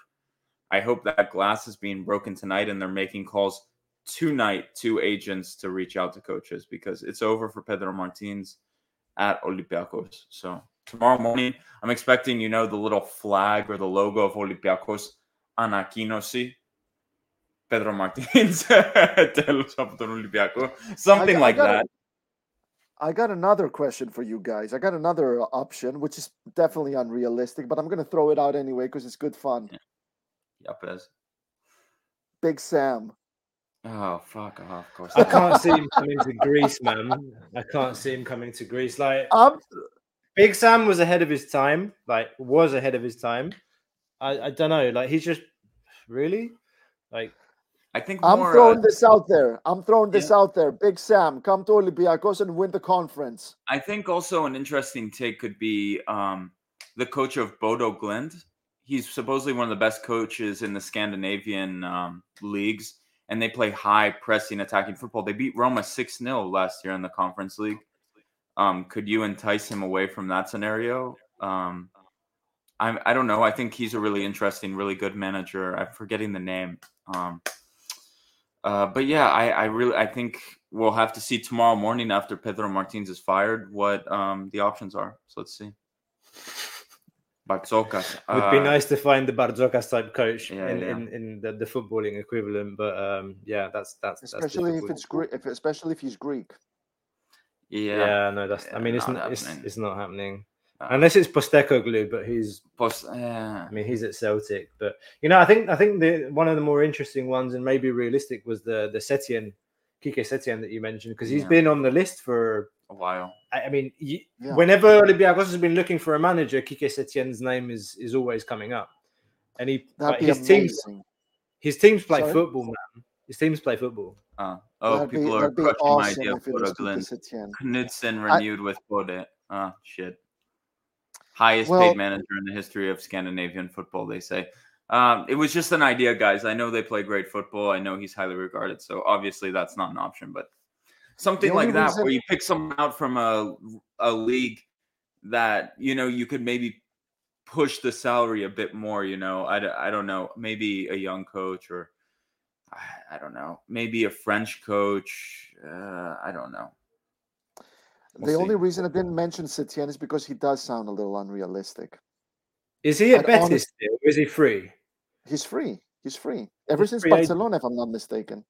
I hope that glass is being broken tonight and they're making calls tonight to agents to reach out to coaches because it's over for Pedro Martins at Olympiacos. So tomorrow morning, I'm expecting, you know, the little flag or the logo of Olympiacos, Anakinosi, Pedro Martins, something I like gotta- that. I got another question for you guys. I got another uh, option, which is definitely unrealistic, but I'm going to throw it out anyway because it's good fun. Yapes. Big Sam. Oh, fuck off. Of course. I can't see him coming to Greece, man. I can't see him coming to Greece. Like I'm, Big Sam was ahead of his time. Like was ahead of his time. I, I don't know. Like he's just really like I think I'm more, throwing uh, this out there. I'm throwing this out there. Big Sam, come to Olympiacos and win the conference. I think also an interesting take could be um, the coach of Bodø/Glimt. He's supposedly one of the best coaches in the Scandinavian um, leagues, and they play high pressing, attacking football. They beat Roma 6 0 last year in the Conference League. Um, could you entice him away from that scenario? Um, I, I don't know. I think he's a really interesting, really good manager. I'm forgetting the name. Um, uh, but yeah, I, I really I think we'll have to see tomorrow morning after Pedro Martinez is fired what um, the options are. So let's see. Barzokas. It would be uh, nice to find the Barzokas type coach yeah, in, yeah. in, in the, the footballing equivalent. But um yeah, that's that's that's Especially if it's Greek, if, especially if he's Greek. Yeah. Yeah, no, that's. I mean, it's not not. It's, happening. it's not happening Uh, unless it's Postecoglou, but he's. Post, yeah. I mean, he's at Celtic, but you know, I think I think the one of the more interesting ones and maybe realistic was the the Setien, Kike Setien that you mentioned because he's Yeah. been on the list for. A while. I I mean, you, Yeah. whenever Olympiacos has been looking for a manager, Kike Setien's name is is always coming up, and he That'd like, be his teams his teams play Sorry? football, man. His teams play football. Uh, oh, that'd be, people are that'd crushing my idea of if Bodø/Glimt. Kike Setien. Knutsen I- renewed with Bodø. Oh, shit. Highest Well- paid manager in the history of Scandinavian football, they say. Um, it was just an idea, guys. I know they play great football. I know he's highly regarded. So obviously that's not an option, but something like that reason- where you pick someone out from a, a league that, you know, you could maybe push the salary a bit more. You know, i, I don't know, maybe a young coach or I, I don't know, maybe a French coach. Uh, I don't know. We'll the see. only reason I didn't mention Setien is because he does sound a little unrealistic. Is he at And Betis honest- still? Or is he free? He's free. He's free. Ever He's since free agent. Barcelona, if I'm not mistaken.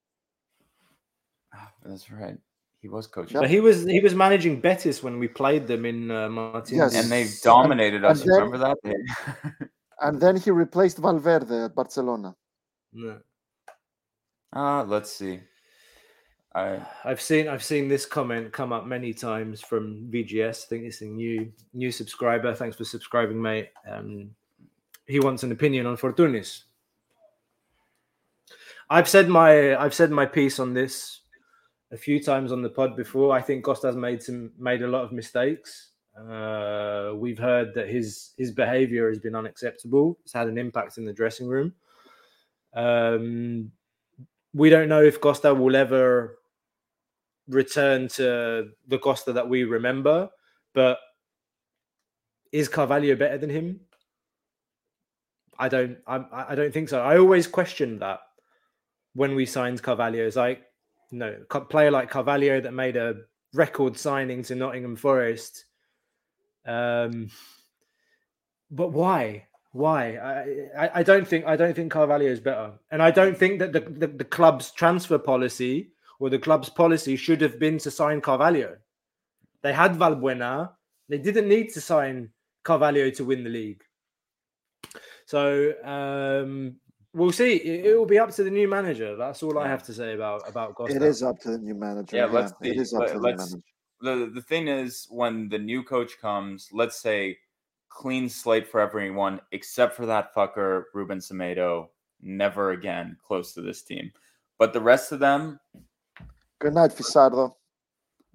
Ah, That's right. He was coaching. But he was he was managing Betis when we played them in uh, Martinez. Yes. And they dominated and us. You then- remember that? And then he replaced Valverde at Barcelona. No. uh, let's see. I I've seen I've seen this comment come up many times from VGS. I think it's a new new subscriber. Thanks for subscribing, mate. Um, he wants an opinion on Fortounis. I've said my I've said my piece on this a few times on the pod before. I think Costa's made some made a lot of mistakes. Uh, we've heard that his his behavior has been unacceptable. It's had an impact in the dressing room. Um, we don't know if Costa will ever return to the Costa that we remember, but is Carvalho better than him? I don't. I, I don't think so. I always questioned that when we signed Carvalho. It's like, no, a player like Carvalho that made a record signing to Nottingham Forest. Um, but why? Why? I, I, I don't think I don't think Carvalho is better, and I don't think that the, the, the club's transfer policy or the club's policy should have been to sign Carvalho. They had Valbuena. They didn't need to sign Carvalho to win the league. So um, we'll see. It, it will be up to the new manager. That's all I have to say about about Costa. It is up to the new manager. yeah, let's it see. is up Let- to the manager. the the thing is when the new coach comes, let's say clean slate for everyone except for that fucker Ruben Semedo, never again close to this team. But the rest of them, Good night, Fisardo.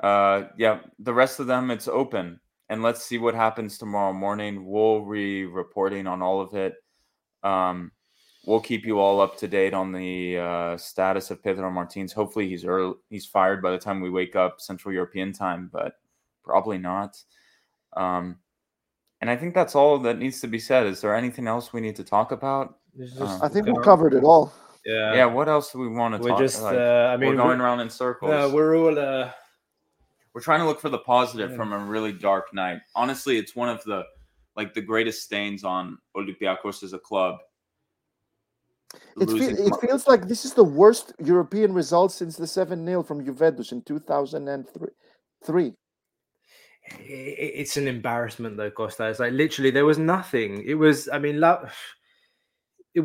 uh yeah, the rest of them it's open. And let's see what happens tomorrow morning. We'll be reporting on all of it. Um we'll keep you all up to date on the uh, status of Pedro Martins. Hopefully he's early, he's fired by the time we wake up Central European time, but probably not. Um, and I think that's all that needs to be said. Is there anything else we need to talk about? It's Um, I think we covered it all. Yeah. yeah. What else do we want to We're talk? just. like, uh, I mean, we're going we're- around in circles. No, we're all. Uh, we're trying to look for the positive Yeah. from a really dark night. Honestly, it's one of the like the greatest stains on Olympiacos as a club. It, feel, it feels like this is the worst European result since the 7 0 from Juventus in 2003. i- i- it's an embarrassment though, Costa. It's like literally there was nothing. It was. I mean, la- it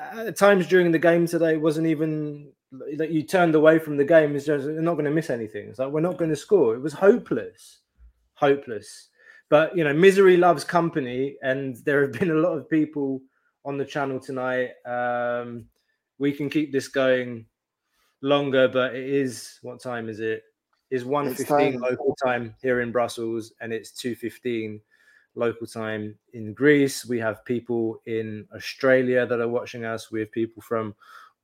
at times during the game today it wasn't even that you turned away from the game. It's just you're not going to miss anything. It's like we're not going to score. It was hopeless, hopeless. But you know, misery loves company, and there have been a lot of people on the channel tonight. Um, we can keep this going longer, but it is what time is it? Is one fifteen local time here in Brussels, and it's two fifteen local time in Greece. We have people in Australia that are watching us. We have people from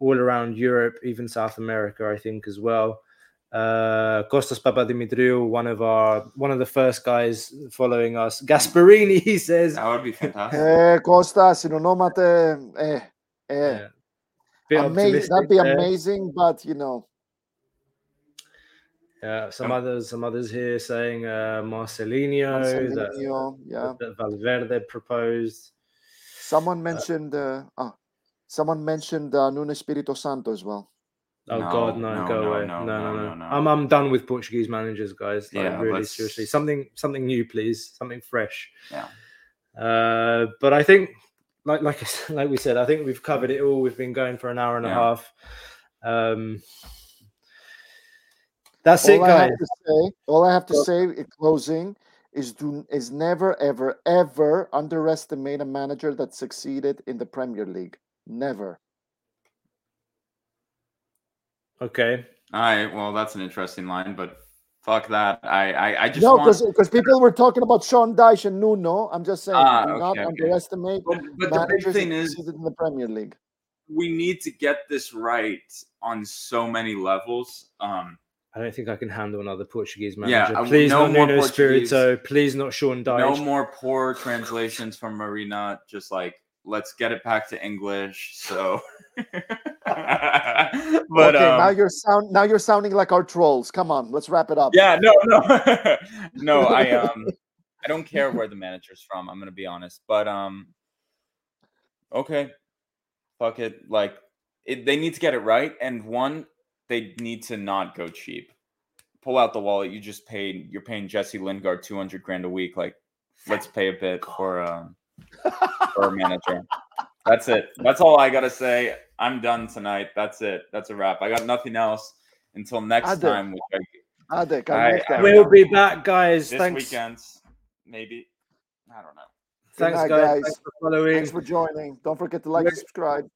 all around Europe, even South America, I think, as well Uh, Kostas Papadimitriou, one of our one of the first guys following us. Gasparini, he says. That would be fantastic. Eh, Costa, συνονόμαται, eh, eh. Yeah. Bit Ama- optimistic that'd be there. amazing, but you know, Yeah, some others, some others here saying uh, Marcelinho, that, Marcelinho, yeah. that Valverde proposed. Someone mentioned, uh, ah, someone mentioned uh, Nuno Espirito Santo as well. Oh No, God, no, no, go no, away, no, no, no, no, no. no, no. I'm, I'm done with Portuguese managers, guys. Like, Yeah, really, let's- seriously, something, something new, please, something fresh. Yeah. Uh, but I think, like, like, like we said, I think we've covered it all. We've been going for an hour and a half. Um, that's it, all I have to say, all I have to say in closing is do is never, ever, ever underestimate a manager that succeeded in the Premier League. Never. Okay. All right. Well, that's an interesting line, but fuck that. I I, I just no, want. because people were talking about Sean Dyche and Nuno. I'm just saying, Ah, do not okay, okay. underestimate But, but the big thing that is, succeeded in the Premier League. we need to get this right on so many levels. Um, I don't think I can handle another Portuguese Yeah, manager. I- please no not more Nuno Portuguese. Espirito. Please not Sean Dyche. No more poor translations from Marina. Just like let's get it back to English. So, but okay, um, now you're sound now you're sounding like our trolls. Come on, let's wrap it up. yeah, no, no, no. I um, I don't care where the manager's from. I'm gonna be honest, but um, okay, fuck it. Like, it, they need to get it right, and one, they need to not go cheap. Pull out the wallet. You just paid. You're paying Jesse Lingard 200 grand a week. Like, let's pay a bit for um for a manager. That's it. That's all I gotta say. I'm done tonight. That's it. That's a wrap. I got nothing else until next Ade. time, which I Adek, I- I'll make that. I- We'll be back, guys. this Thanks. weekend, maybe. I don't know. Thanks, night, guys. guys. Thanks for following. Thanks for joining. Don't forget to like and subscribe.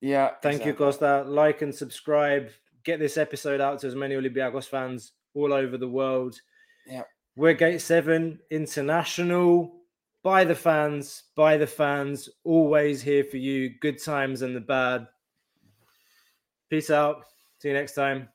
Yeah. Thank you. Costa. Like and subscribe. Get this episode out to as many Olympiacos fans all over the world. Yeah. We're Gate 7 International. By the fans, by the fans. Always here for you. Good times and the bad. Peace out. See you next time.